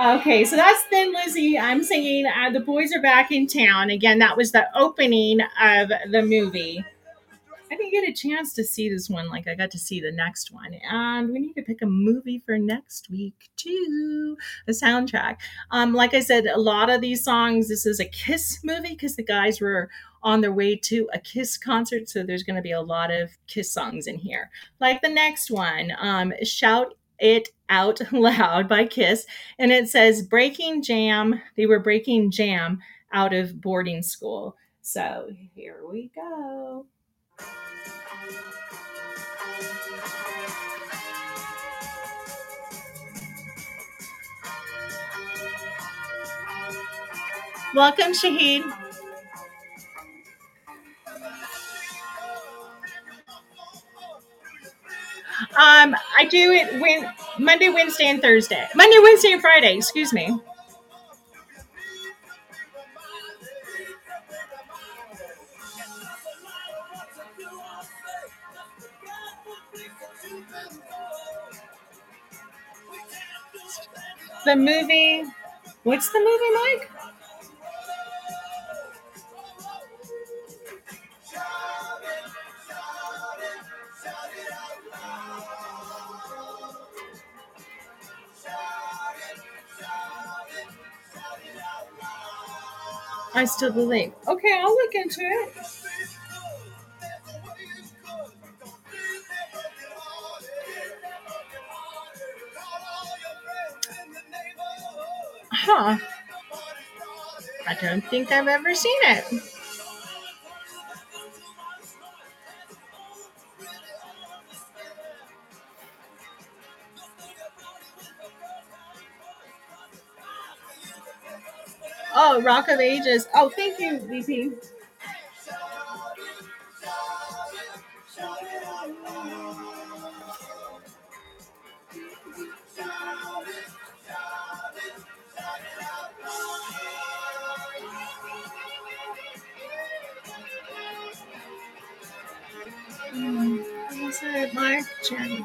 Speaker 1: Okay, so that's Thin Lizzy. I'm singing uh, The Boys Are Back in Town. Again, that was the opening of the movie. I didn't get a chance to see this one like I got to see the next one. And we need to pick a movie for next week, too. A soundtrack. Um, like I said, a lot of these songs, this is a Kiss movie because the guys were on their way to a Kiss concert. So there's going to be a lot of Kiss songs in here. Like the next one, um, Shout It Out Loud by Kiss. And it says breaking jam. They were breaking jam out of boarding school. So here we go. Welcome, Shahid. Um, I do it when Monday, Wednesday, and Thursday. Monday, Wednesday, and Friday. Excuse me. The movie. What's the movie, Mike? I still believe. Okay, I'll look into it. Huh. I don't think I've ever seen it. Rock of Ages. Oh, thank you, VP. Mm, it, Mark? Jen.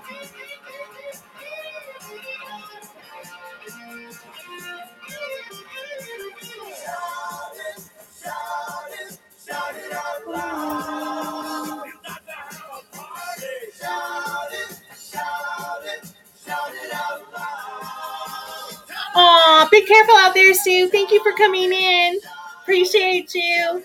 Speaker 1: There, Sue. Thank you for coming in. Appreciate you.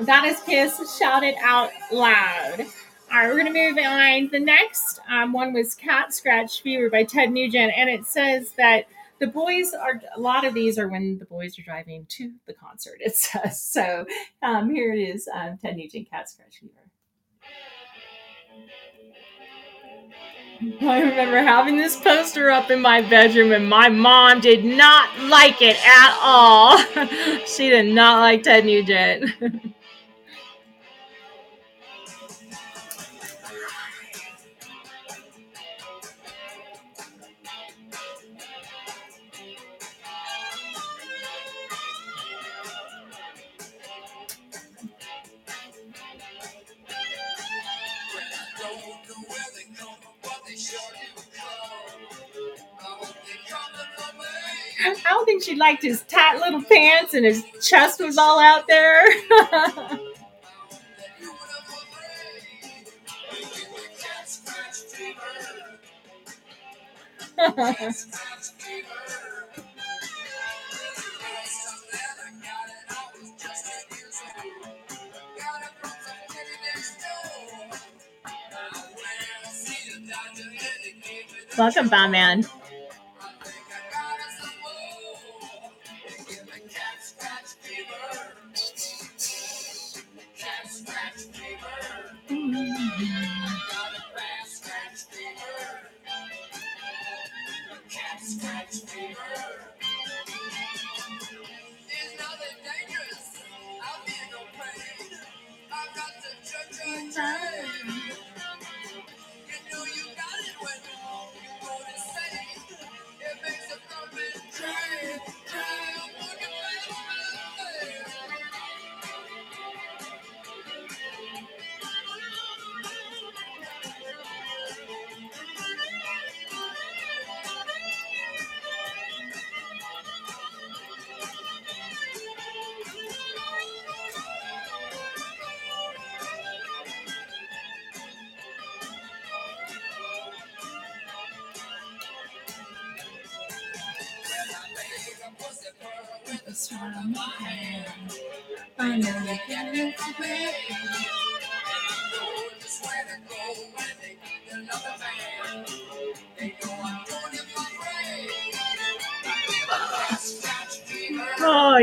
Speaker 1: That is Kiss Shout It Out Loud. All right, we're going to move on. The next um, one was Cat Scratch Fever by Ted Nugent, and it says that the boys are, a lot of these are when the boys are driving to the concert, it says. So um, here it is um, Ted Nugent, Cat Scratch Fever. I remember having this poster up in my bedroom, and my mom did not like it at all. she did not like Ted Nugent. she liked his tight little pants and his chest was all out there. Welcome, Batman.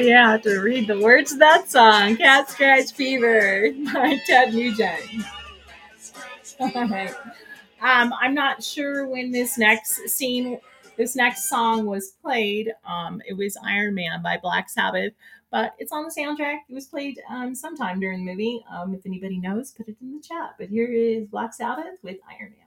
Speaker 1: Yeah, I have to read the words of that song, "Cat Scratch Fever" by Ted Nugent. Um, I'm not sure when this next scene, this next song was played. Um, it was Iron Man by Black Sabbath, but it's on the soundtrack. It was played um, sometime during the movie. Um, if anybody knows, put it in the chat. But here is Black Sabbath with Iron Man.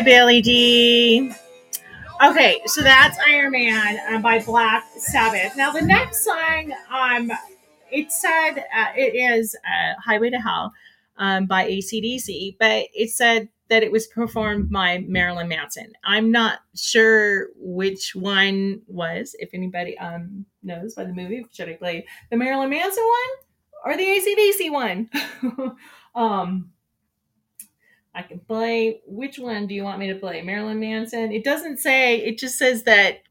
Speaker 1: Hi, Bailey D. Okay, so that's Iron Man uh, by Black Sabbath. Now, the next song, um, it said uh, it is uh, Highway to Hell um, by ACDC, but it said that it was performed by Marilyn Manson. I'm not sure which one was, if anybody um, knows by the movie. Should I play the Marilyn Manson one or the ACDC one? um, I can play. Which one do you want me to play? Marilyn Manson? It doesn't say, it just says that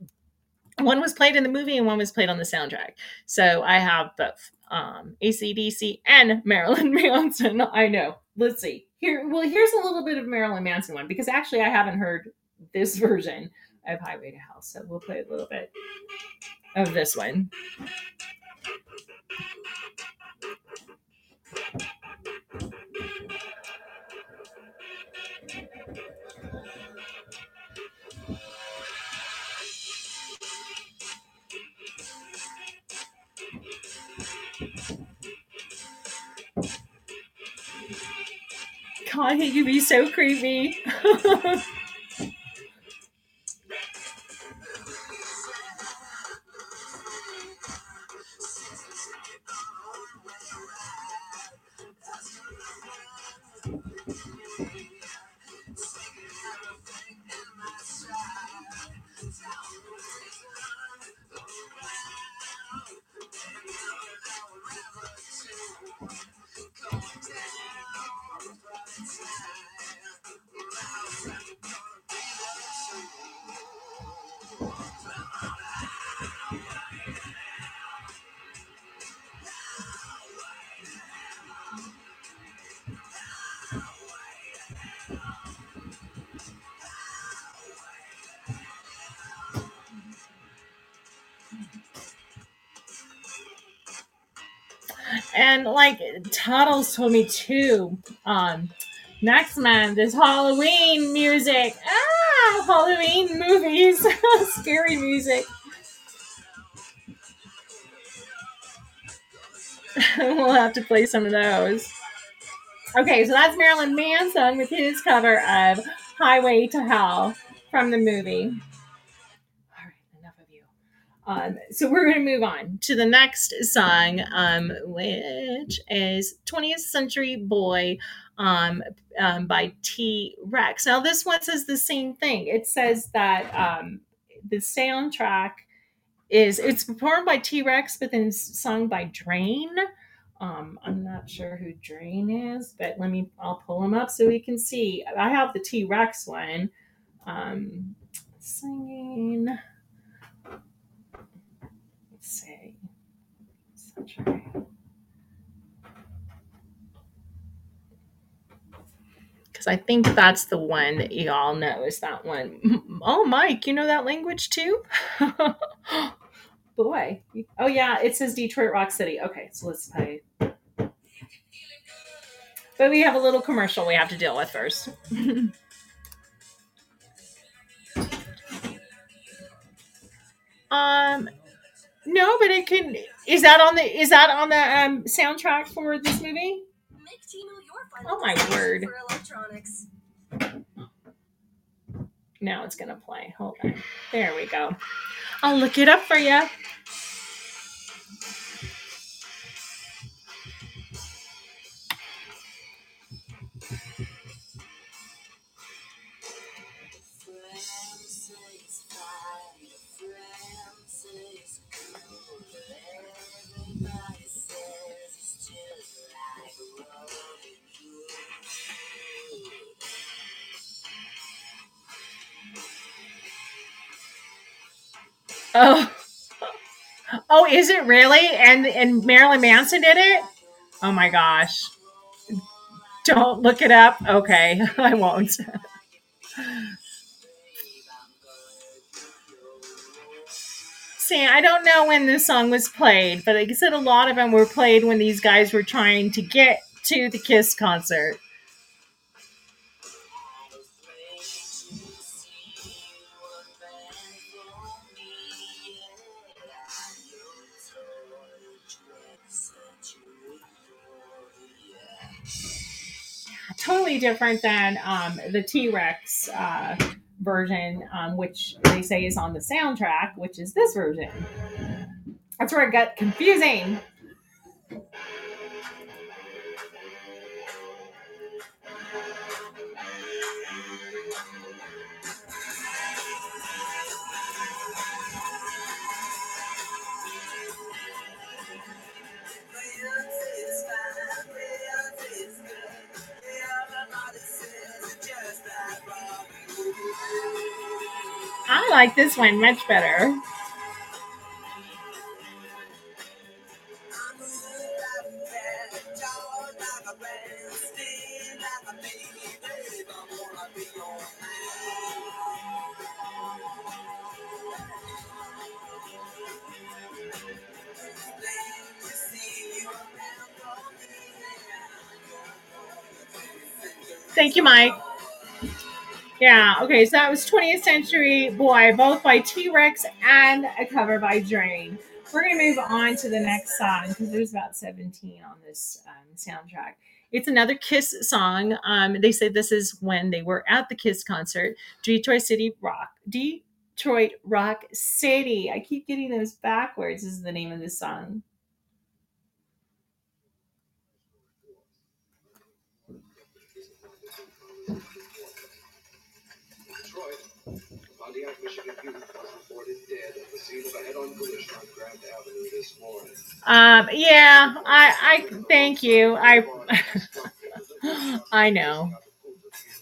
Speaker 1: one was played in the movie and one was played on the soundtrack. So I have both um, ACDC and Marilyn Manson. I know. Let's see. Here, well, here's a little bit of Marilyn Manson one because actually I haven't heard this version of Highway to Hell. So we'll play a little bit of this one. God, can be so creepy. and like Toddles told me too. Um, next month is Halloween music. Ah, Halloween movies, scary music. we'll have to play some of those. Okay, so that's Marilyn Manson with his cover of Highway to Hell from the movie. So we're going to move on to the next song, um, which is 20th Century Boy um, um, by T Rex. Now, this one says the same thing. It says that um, the soundtrack is it's performed by T Rex, but then sung by Drain. Um, I'm not sure who Drain is, but let me I'll pull him up so we can see. I have the T Rex one. Um, singing. Let's see. Because I think that's the one that y'all know is that one. Oh, Mike, you know that language too? Boy. Oh, yeah, it says Detroit Rock City. Okay, so let's play. But we have a little commercial we have to deal with first. um, no, but it can. Is that on the? Is that on the um, soundtrack for this movie?
Speaker 5: Make Timo your final
Speaker 1: Oh my word! Now it's gonna play. Hold on. There we go. I'll look it up for you. Oh, oh, is it really? And and Marilyn Manson did it? Oh my gosh! Don't look it up. Okay, I won't. See, I don't know when this song was played, but like I said, a lot of them were played when these guys were trying to get to the Kiss concert. Totally different than um, the T Rex uh, version, um, which they say is on the soundtrack, which is this version. That's where it got confusing. I like this one much better. Thank you, Mike. Yeah, okay, so that was 20th Century Boy, both by T Rex and a cover by Drain. We're going to move on to the next song because there's about 17 on this um, soundtrack. It's another Kiss song. Um, they say this is when they were at the Kiss concert, Detroit City Rock. Detroit Rock City. I keep getting those backwards. Is the name of this song.
Speaker 6: Pontiac, Michigan youth was reported dead at the scene of a head-on collision on Grand Avenue this morning.
Speaker 1: Um, yeah, I, I thank you. I, I know.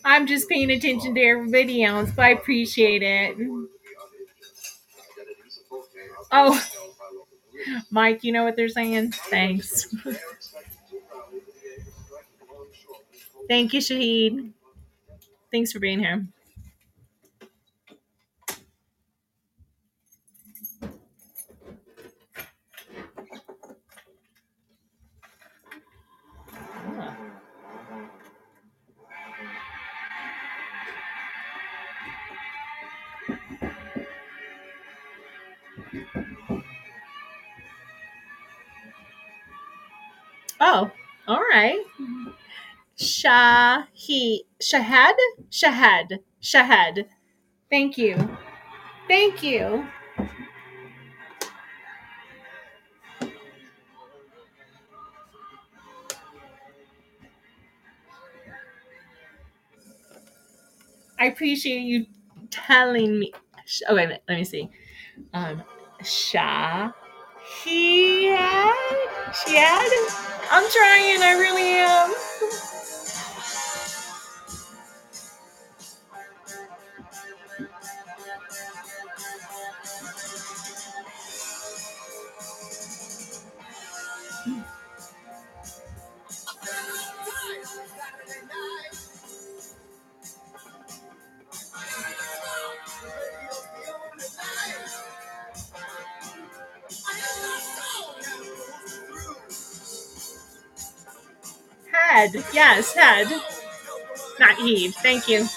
Speaker 1: I'm just paying attention to everybody else, but I appreciate it. Oh, Mike, you know what they're saying? Thanks. Thank you, Shahid. Thanks for being here. Oh, all right. Shahi Shahad Shahad Shahad. Thank you. Thank you. I appreciate you telling me. Oh wait a minute. Let me see. Um, Shah. Shiad? I'm trying. I really am. Head. Yes, head. Not heave. Thank you.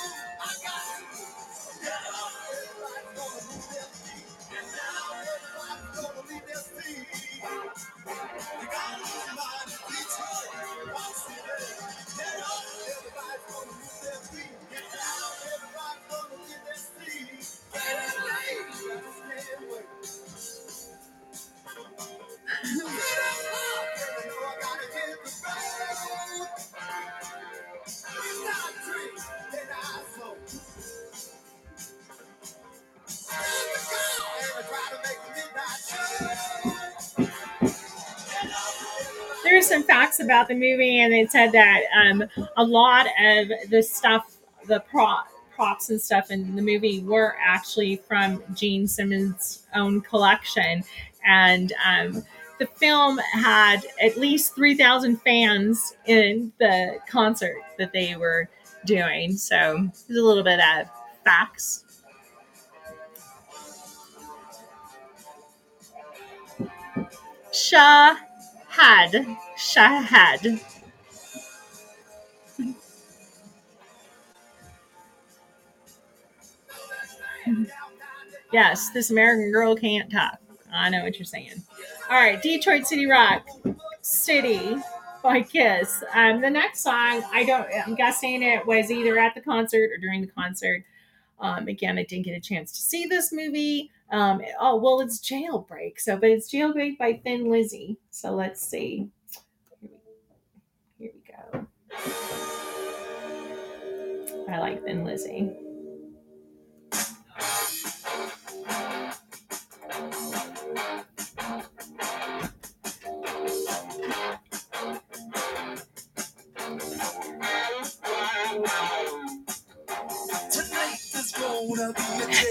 Speaker 1: About the movie, and it said that um, a lot of the stuff, the prop, props and stuff in the movie were actually from Gene Simmons' own collection, and um, the film had at least 3,000 fans in the concert that they were doing. So there's a little bit of facts. Shahad. Shahad. Yes, this American girl can't talk. I know what you're saying. All right, Detroit City Rock City by Kiss. Um, the next song, I don't. I'm guessing it was either at the concert or during the concert. Um, again, I didn't get a chance to see this movie. Um, oh well, it's Jailbreak. So, but it's Jailbreak by Thin Lizzy. So let's see. Here we go. I like Thin Lizzy.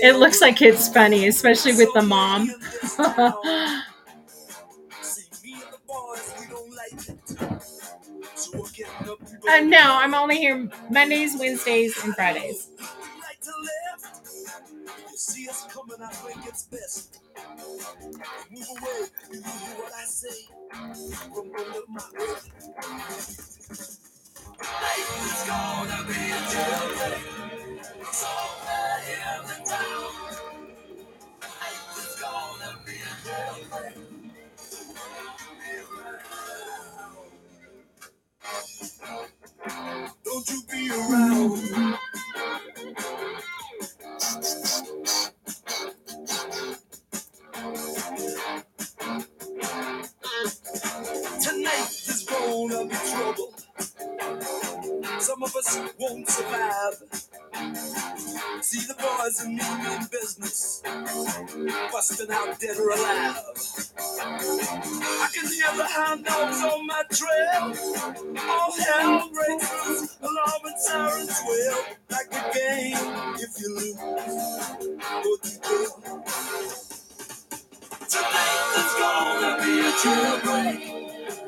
Speaker 1: It looks like it's funny, especially with the mom. Uh, no, I'm only here Mondays, Wednesdays, and Fridays.
Speaker 3: Don't you be around. Tonight is gonna be trouble. Some of us won't survive. See the boys and me in business, busting out dead or alive. I can hear the hound dogs on my trail. All hell breaks loose, alarm and sirens wail. Like a game, if you lose, go to jail. Tonight there's gonna be a jailbreak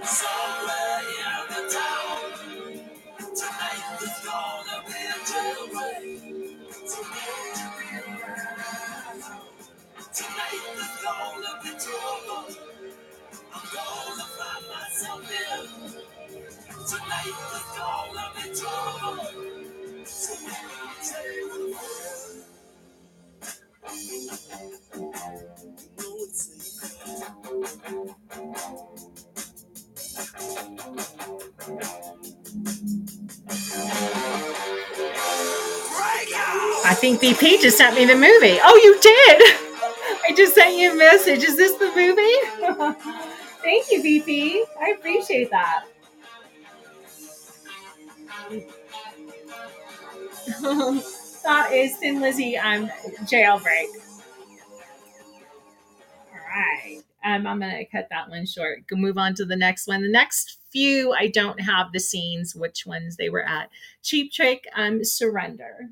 Speaker 3: somewhere in the town. Tonight there's gonna be a jailbreak. Tonight there's gonna be trouble. I'm gonna find myself in. Tonight there's gonna be trouble. So let me tell you what You know
Speaker 1: I think BP just sent me the movie. Oh, you did? I just sent you a message. Is this the movie? Thank you, BP. I appreciate that. that is Thin Lizzy on Jailbreak. All right. Um, I'm going to cut that one short. Go move on to the next one. The next few, I don't have the scenes, which ones they were at. Cheap Trick, um, Surrender.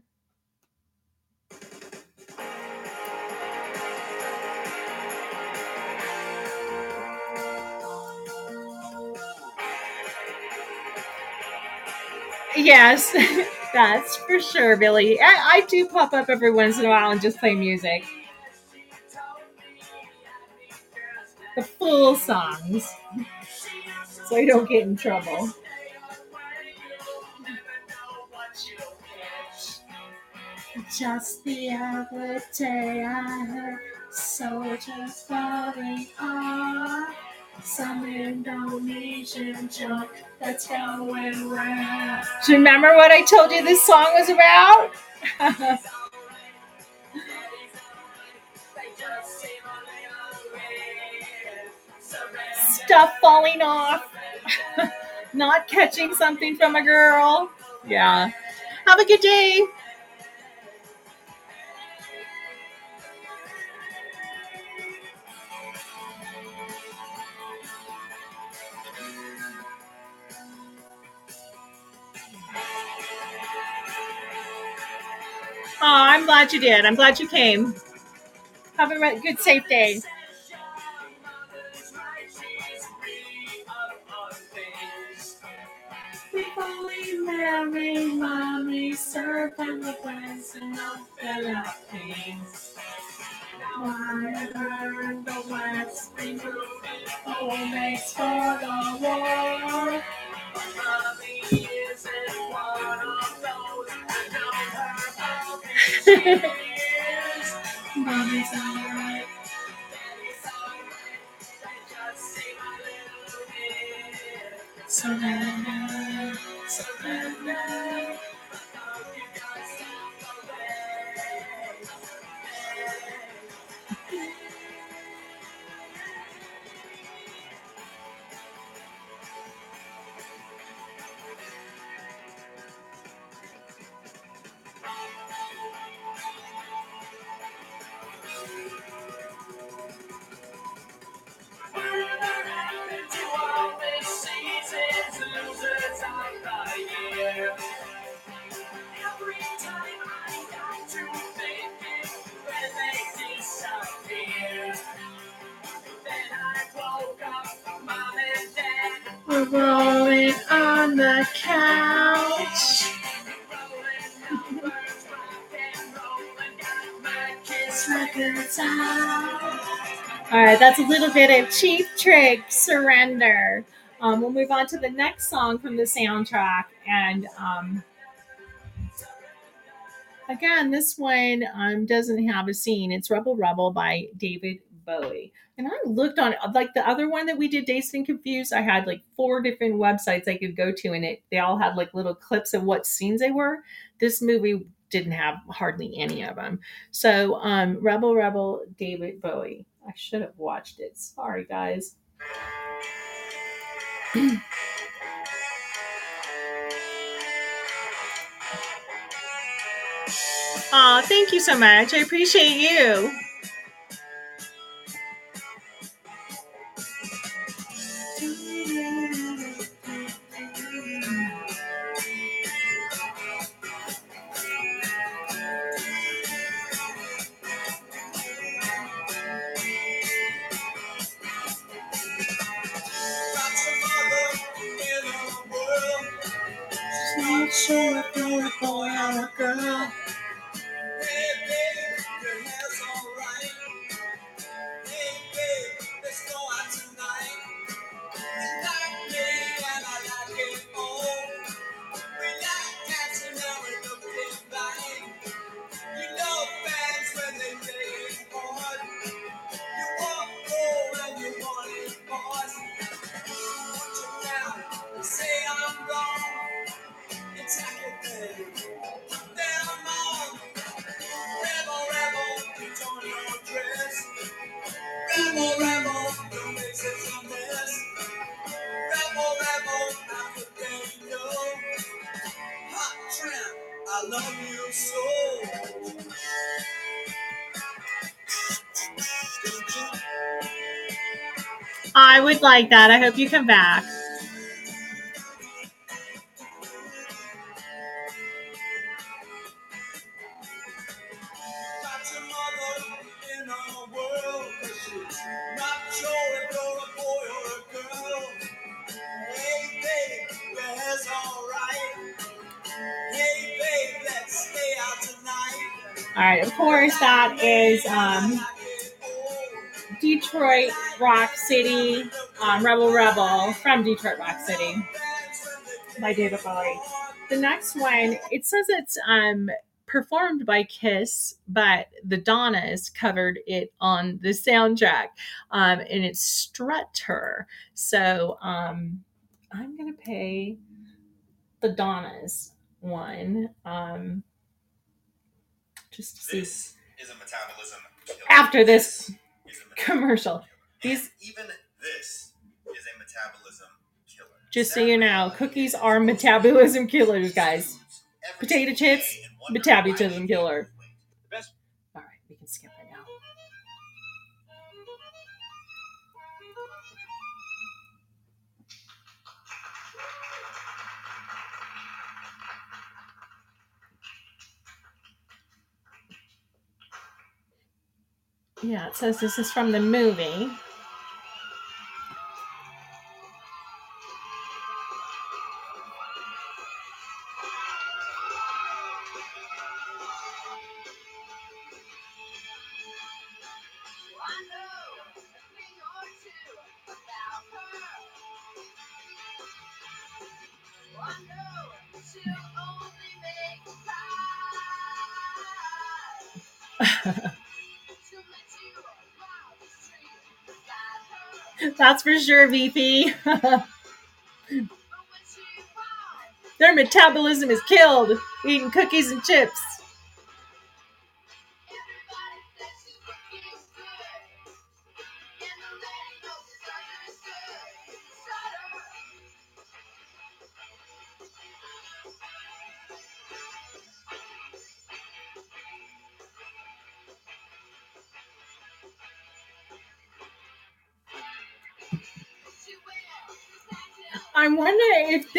Speaker 1: Yes, That's for sure, Billy. I, I do pop up every once in a while and just play music. The full songs. So I don't get in trouble. Just the other day I heard soldiers falling off. Some Indonesian junk that's going round. Do you remember what I told you this song was about? Stuff falling off. Not catching something from a girl. Yeah. Have a good day. I'm glad you did. I'm glad you came. Have a good, safe day. We mommy, the of burn the West makes for the war. Mommy isn't one of those. Mommy's alright. Surrender, surrender. Out. All right, that's a little bit of Cheap Trick Surrender. Um, we'll move on to the next song from the soundtrack. And um, again, this one um, doesn't have a scene. It's Rebel Rebel by David Bowie. And I looked on like the other one that we did, Dazed and Confused. I had like four different websites I could go to, and it they all had like little clips of what scenes they were. This movie didn't have hardly any of them. So, um, Rebel Rebel, David Bowie. I should have watched it. Sorry, guys. Aw, thank you so much. I appreciate you.
Speaker 3: Hair's alright. Hey, babe, let's stay out tonight.
Speaker 1: All right, of course, that is um, Detroit Rock City, um, Rebel Rebel from Detroit Rock City by David Bowie. The next one, it says it's um, performed by Kiss, but the Donnas covered it on the soundtrack, um, and it's Strutter. So um, I'm gonna pay the Donnas one um, just to see
Speaker 7: This is a metabolism killer.
Speaker 1: after this
Speaker 7: is a metabolism
Speaker 1: commercial. These-
Speaker 7: even this
Speaker 1: Just so you know, cookies are metabolism killers, guys. Potato chips, metabolism killer. All right, we can skip it now. Yeah, it says this is from the movie. That's for sure, VP. Their metabolism is killed eating cookies and chips.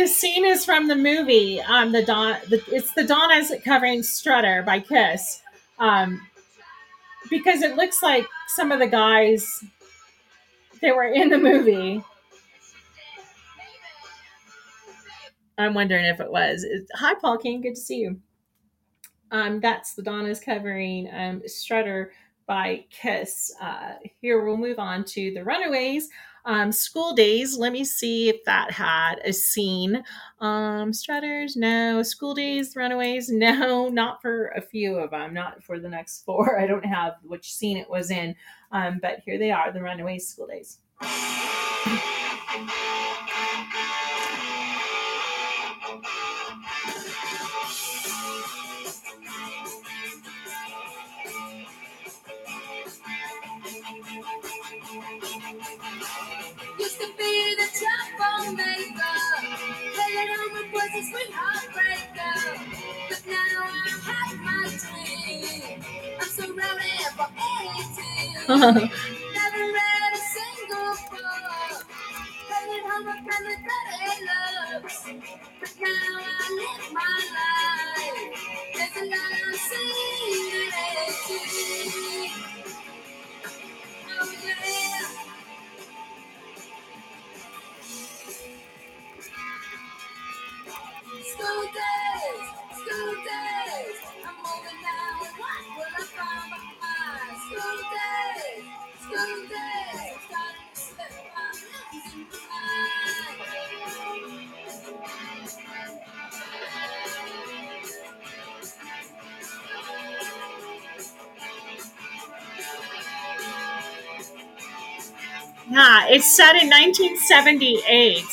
Speaker 1: This scene is from the movie. Um, the Don, the, it's the Donnas covering Strutter by Kiss. Um, because it looks like some of the guys that were in the movie. I'm wondering if it was. Hi, Paul King. Good to see you. Um, that's the Donnas covering um, Strutter by Kiss. Uh, here we'll move on to the Runaways. Um, school days. Let me see if that had a scene. Um, Strutters, no. School days, Runaways, no. Not for a few of them. Not for the next four. I don't have which scene it was in. Um, but here they are, the Runaways school days.
Speaker 8: A. But. I'm surrounded by 18. Never read a single book. Playing home loves. But now I live my life. There's a lot I'm seeing at 18. School days, school days. I'm older now, what will I find behind? School days, school days. Starting to slip my losing
Speaker 1: Yeah, it's set in 1978.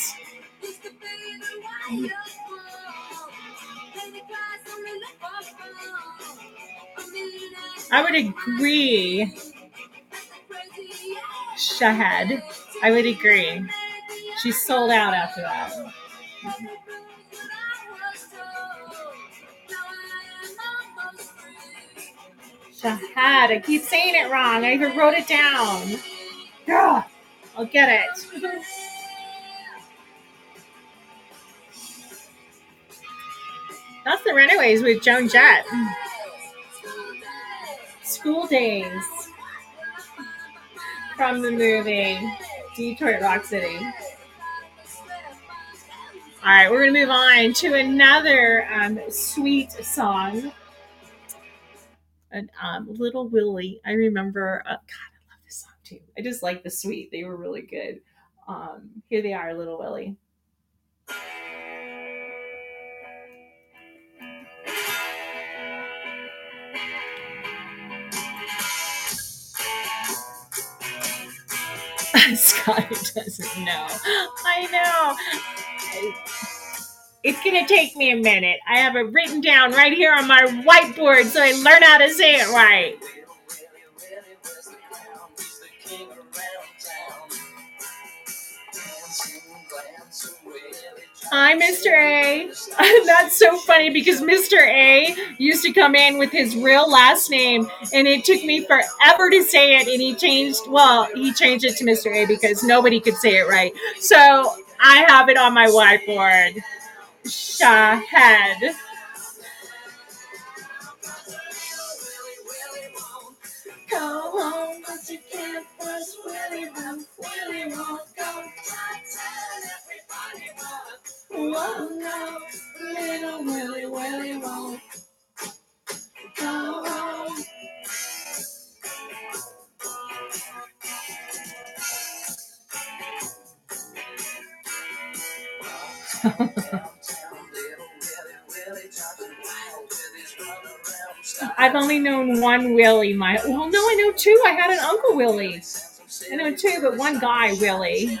Speaker 8: I
Speaker 1: would agree, Shahad. I would agree. She sold out after that. Shahad. I keep saying it wrong. I even wrote it down. Ugh, I'll get it. That's the Runaways with Joan Jett. School Days from the movie Detroit Rock City. All right, we're going to move on to another um, sweet song. And um, Little Willie, I remember. Uh, God, I love this song too. I just like the sweet; they were really good. Um, here they are, Little Willie. guy doesn't know. I know. It's gonna take me a minute. I have it written down right here on my whiteboard so I learn how to say it right. Hi, Mr. A. That's so funny because Mr. A used to come in with his real last name, and it took me forever to say it. And he changed, well, he changed it to Mr. A because nobody could say it right. So I have it on my whiteboard. Shahed. Go home, but you can't go. No, little Willie, Willie won't go home. I've only known one Willie. My well, no, I know two. I had an Uncle Willie. I know two, but one guy, Willie.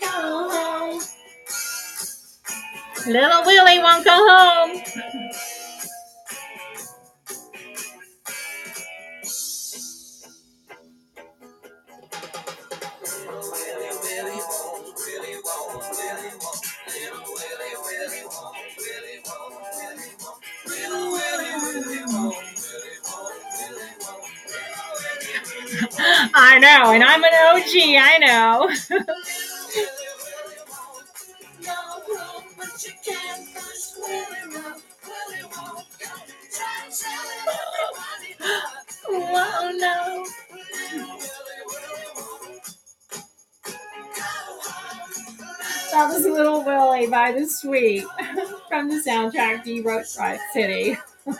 Speaker 1: go home. Little Willie won't go home. I know, and I'm an OG, I know. That was Little Willie by The Sweet from the soundtrack to Detroit Rock City.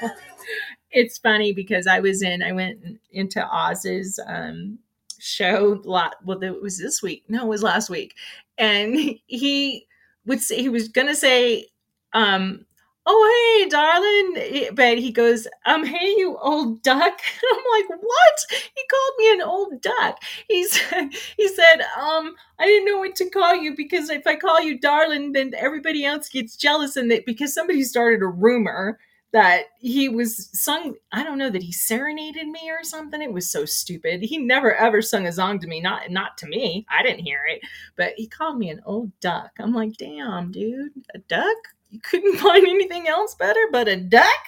Speaker 1: it's funny because I was in, I went into Oz's um, show lot. Well, it was this week. No, it was last week, and he would say he was gonna say, um, "Oh hey, darling," but he goes, "Um, hey, you old duck." I'm like, "What?" He called me an old duck. He said, "He said, um, I didn't know what to call you because if I call you darling, then everybody else gets jealous, and that because somebody started a rumor." That he was sung i don't know that he serenaded me or something. It was so stupid. He never ever sung a song to me not not to me. I didn't hear it. But he called me an old duck. I'm like damn dude a duck? You couldn't find anything else better but a duck?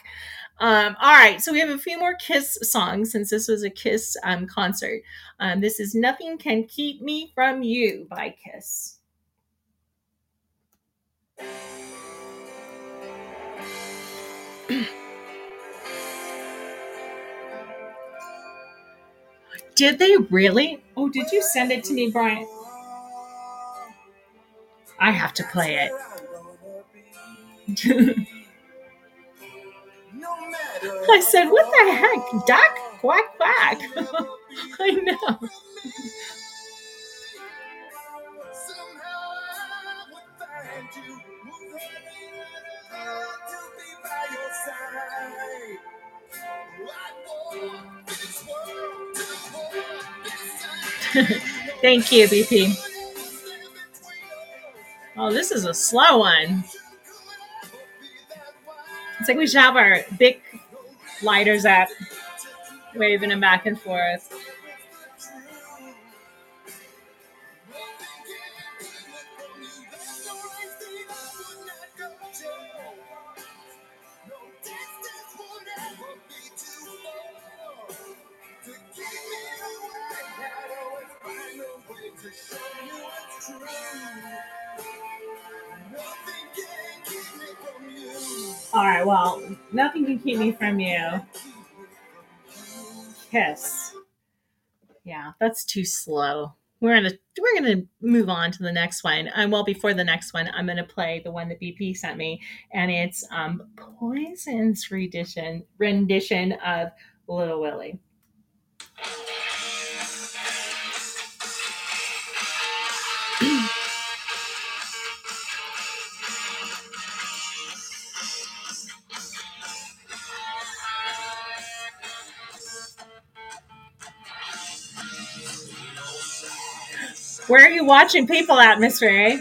Speaker 1: Um, all right so we have a few more kiss songs since this was a kiss um, concert. Um, this is nothing can keep me from you by kiss Did they really? Oh, did you send it to me, Brian? I have to play it. I said, what the heck? Duck? Quack, quack. I know. Thank you, BP. Oh, this is a slow one. It's like we should have our big lighters up, waving them back and forth. All right, well, nothing can keep me from you. Kiss. Yeah, that's too slow. We're gonna we're gonna move on to the next one. And well, before the next one, I'm gonna play the one that BP sent me, and it's um Poison's rendition rendition of Little Willie. Where are you watching people at, Miss Ray?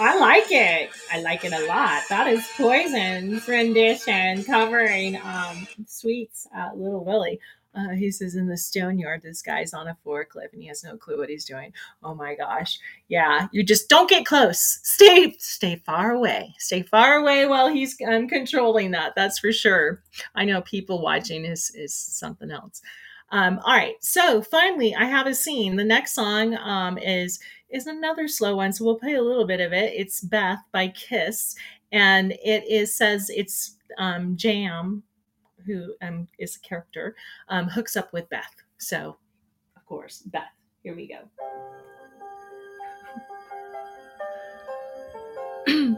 Speaker 1: I like it. I like it a lot. That is Poison's rendition covering um, Sweet's uh, Little Willie. Uh, he says in the stone yard, this guy's on a forklift and he has no clue what he's doing. Oh my gosh. Yeah, you just don't get close. Stay stay far away. Stay far away while he's um, controlling that. That's for sure. I know people watching is is something else. Um, all right. So finally, I have a scene. The next song um, is is another slow one, so we'll play a little bit of it. It's Beth by Kiss, and it is says it's um, Jam, who um, is a character, um, hooks up with Beth. So, of course, Beth. Here we go.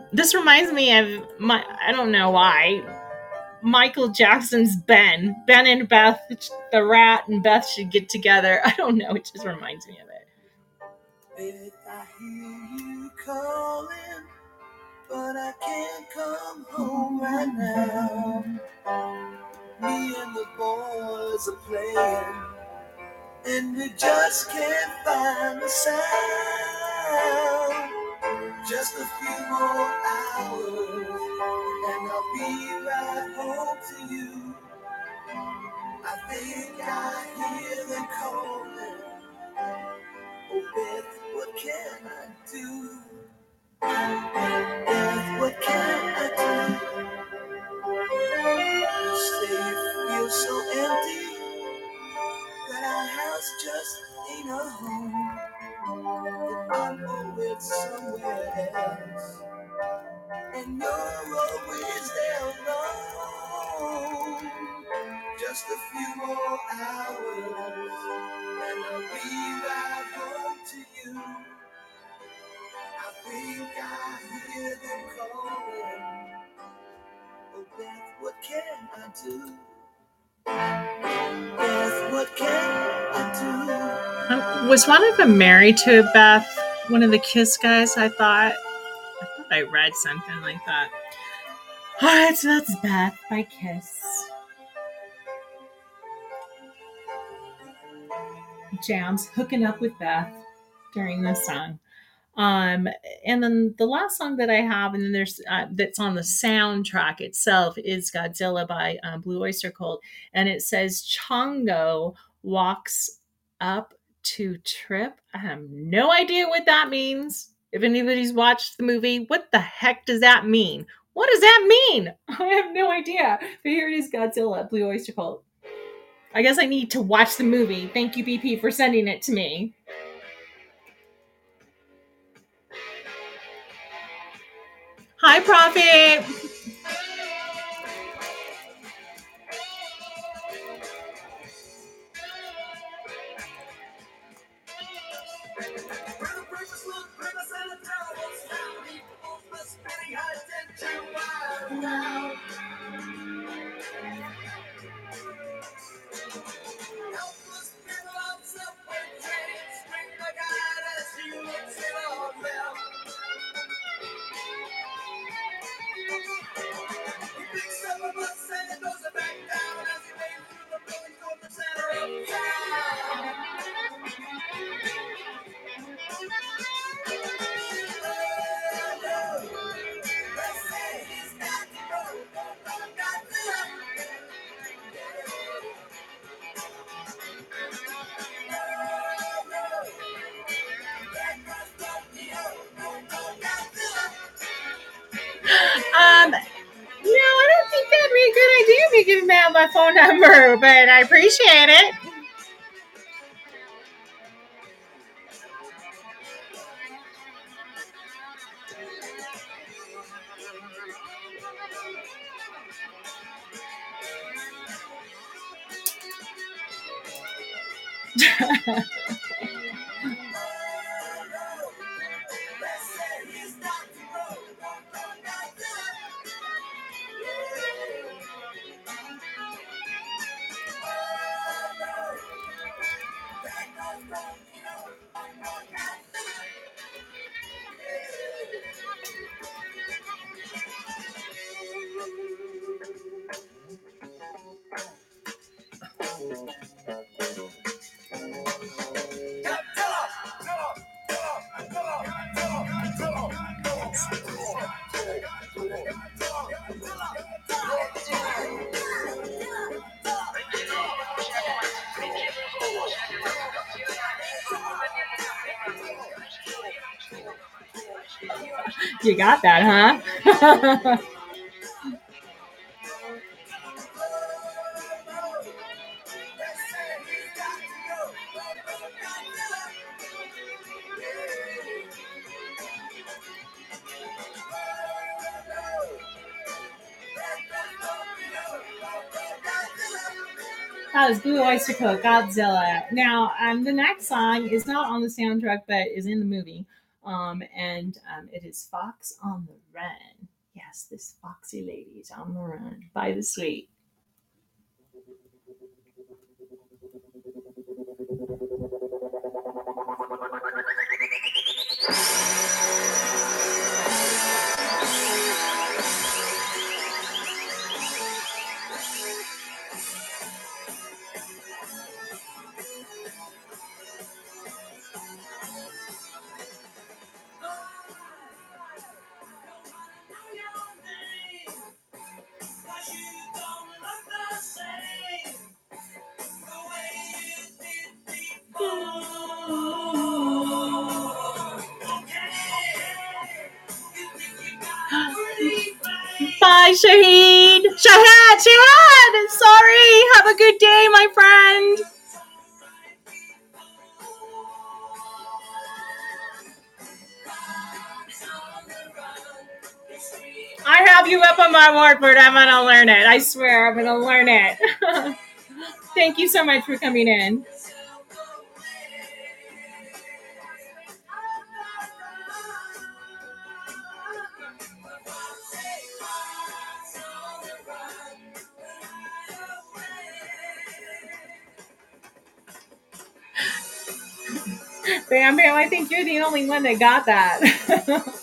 Speaker 1: this reminds me of my. I don't know why. Michael Jackson's Ben. Ben and Beth, the rat and Beth should get together. I don't know. It just reminds me of it.
Speaker 3: Beth, I hear you calling, but I can't come home right now. Me and the boys are playing, and we just can't find the sound. Just a few more hours, and I'll be I think I hear them calling. Oh, Beth, what can I do? Beth, what can I do? You say you feel so empty that our house just ain't a home. And I'm always somewhere else, and you're always there alone. Just a few more hours, and I'll be right home to you. I think I hear them calling. Oh, Beth, what can I do? Beth, what can I
Speaker 1: Uh, Was one of them married to Beth? One of the Kiss guys? I thought. I thought I read something like that. All right, so that's Beth by Kiss. Jams hooking up with Beth during this song. Um, and then the last song that I have, and then there's uh, that's on the soundtrack itself is Godzilla by um, Blue Oyster Cult, and it says Chongo walks up to trip. I have no idea what that means. If anybody's watched the movie, what the heck does that mean? What does that mean? I have no idea. But here it is Godzilla, Blue Oyster Cult. I guess I need to watch the movie. Thank you, BP, for sending it to me. Hi, Prophet. But I appreciate it. You got that, huh? That was Blue Oyster Cult, Godzilla. Now, um, the next song is not on the soundtrack, but is in the movie. Um, and um, it is Fox on the Run. Yes, this foxy lady is on the run by the sweet. Up on. I'm gonna learn it. I swear, I'm gonna learn it. Thank you so much for coming in. Bam Bam, I think you're the only one that got that.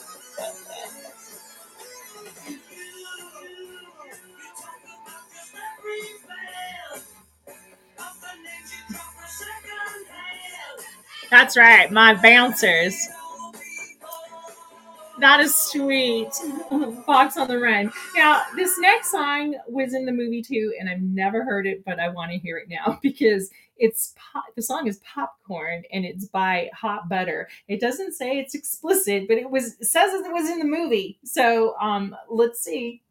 Speaker 1: That's right, my bouncers. That is sweet. Fox on the Run. Now, this next song was in the movie too, and I've never heard it, but I want to hear it now because it's the song is Popcorn and it's by Hot Butter. It doesn't say it's explicit, but it was it says it was in the movie. So, um, let's see.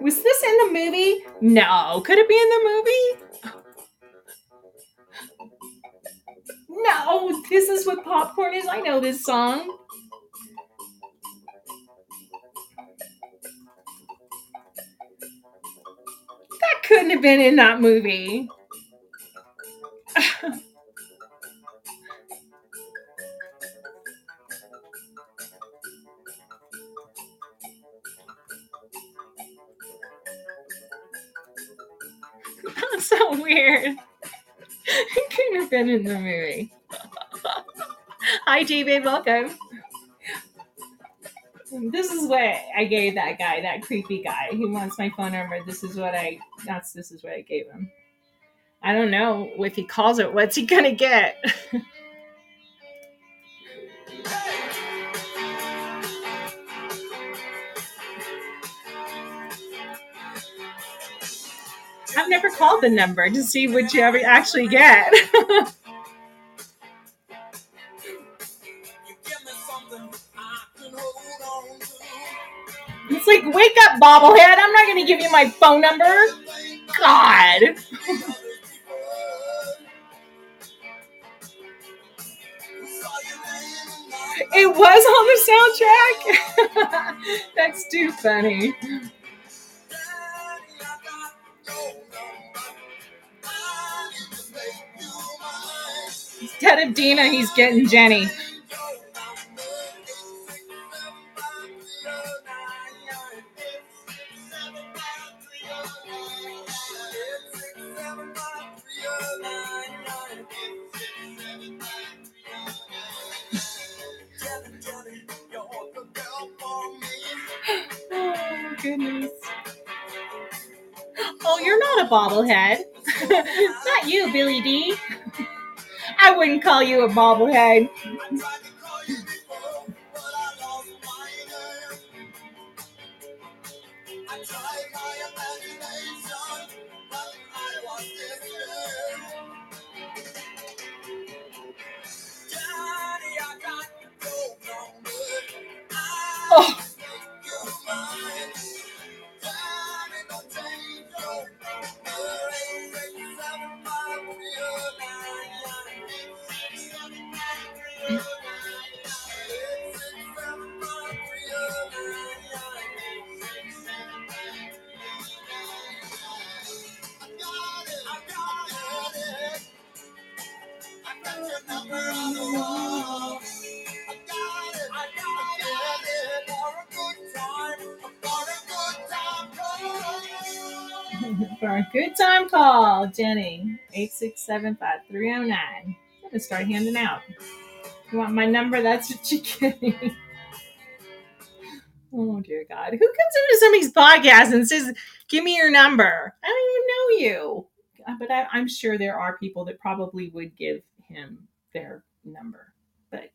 Speaker 1: Was this in the movie? No. Could it be in the movie? No, this is what popcorn is. I know this song. That couldn't have been in that movie. so weird. It couldn't have been in the movie. Hi, David. Welcome. This is what I gave that guy, that creepy guy. He wants my phone number. This is what I. That's this is what I gave him. I don't know if he calls it. What's he gonna get? I've never called the number to see what you ever actually get. It's like, wake up, bobblehead. I'm not going to give you my phone number. God. It was on the soundtrack. That's too funny. Instead of Dina, he's getting Jenny. Oh, goodness. Oh, you're not a bobblehead. not you, Billy D. I wouldn't call you a bobblehead. Good time call, Jenny. 8675309. I'm to start handing out. You want my number? That's what you're getting. Oh, dear God. Who comes into somebody's podcast and says, Give me your number? I don't even know you. Uh, But I, I'm sure there are people that probably would give him their number. But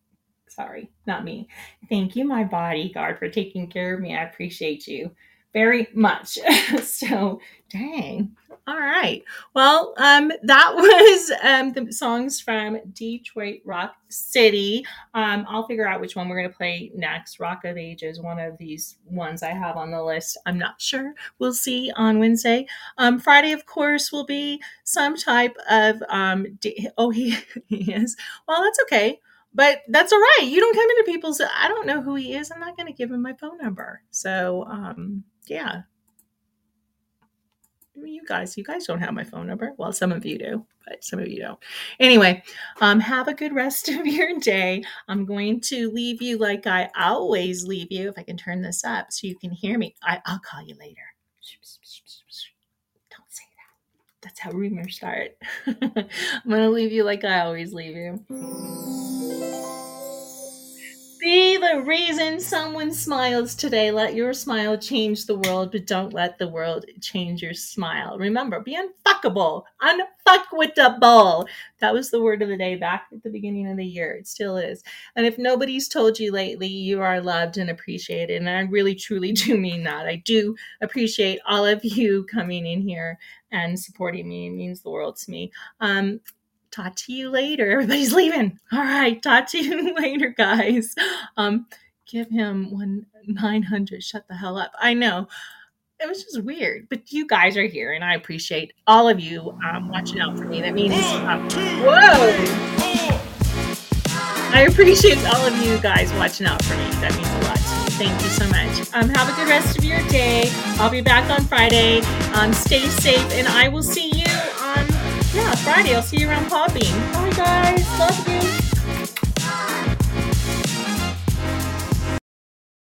Speaker 1: sorry, not me. Thank you, my bodyguard, for taking care of me. I appreciate you very much. so, dang. All right. Well, um, that was um, the songs from Detroit Rock City. Um, I'll figure out which one we're going to play next. Rock of Ages, one of these ones I have on the list. I'm not sure. We'll see on Wednesday. Um, Friday, of course, will be some type of. Um, D- oh, he, he is. Well, that's okay. But that's all right. You don't come into people's. I don't know who he is. I'm not going to give him my phone number. So, um, yeah. I mean, you guys, you guys don't have my phone number. Well, some of you do, but some of you don't. Anyway, um, have a good rest of your day. I'm going to leave you like I always leave you. If I can turn this up so you can hear me, I, I'll call you later. Don't say that. That's how rumors start. I'm going to leave you like I always leave you. Be the reason someone smiles today. Let your smile change the world, but don't let the world change your smile. Remember, be unfuckable. Unfuckwithable. That was the word of the day back at the beginning of the year. It still is. And if nobody's told you lately, you are loved and appreciated. And I really, truly do mean that. I do appreciate all of you coming in here and supporting me. It means the world to me. Um, talk to you later. Everybody's leaving. All right, talk to you later, guys. Um, give him one nine hundred. Shut the hell up. I know. It was just weird, but you guys are here, and I appreciate all of you um, watching out for me. That means, um, whoa! I appreciate all of you guys watching out for me. That means a lot. Thank you so much. Um, have a good rest of your day. I'll be back on Friday. Um, stay safe, and I will see you yeah Friday. I'll see you around popping. Bye guys. Love you.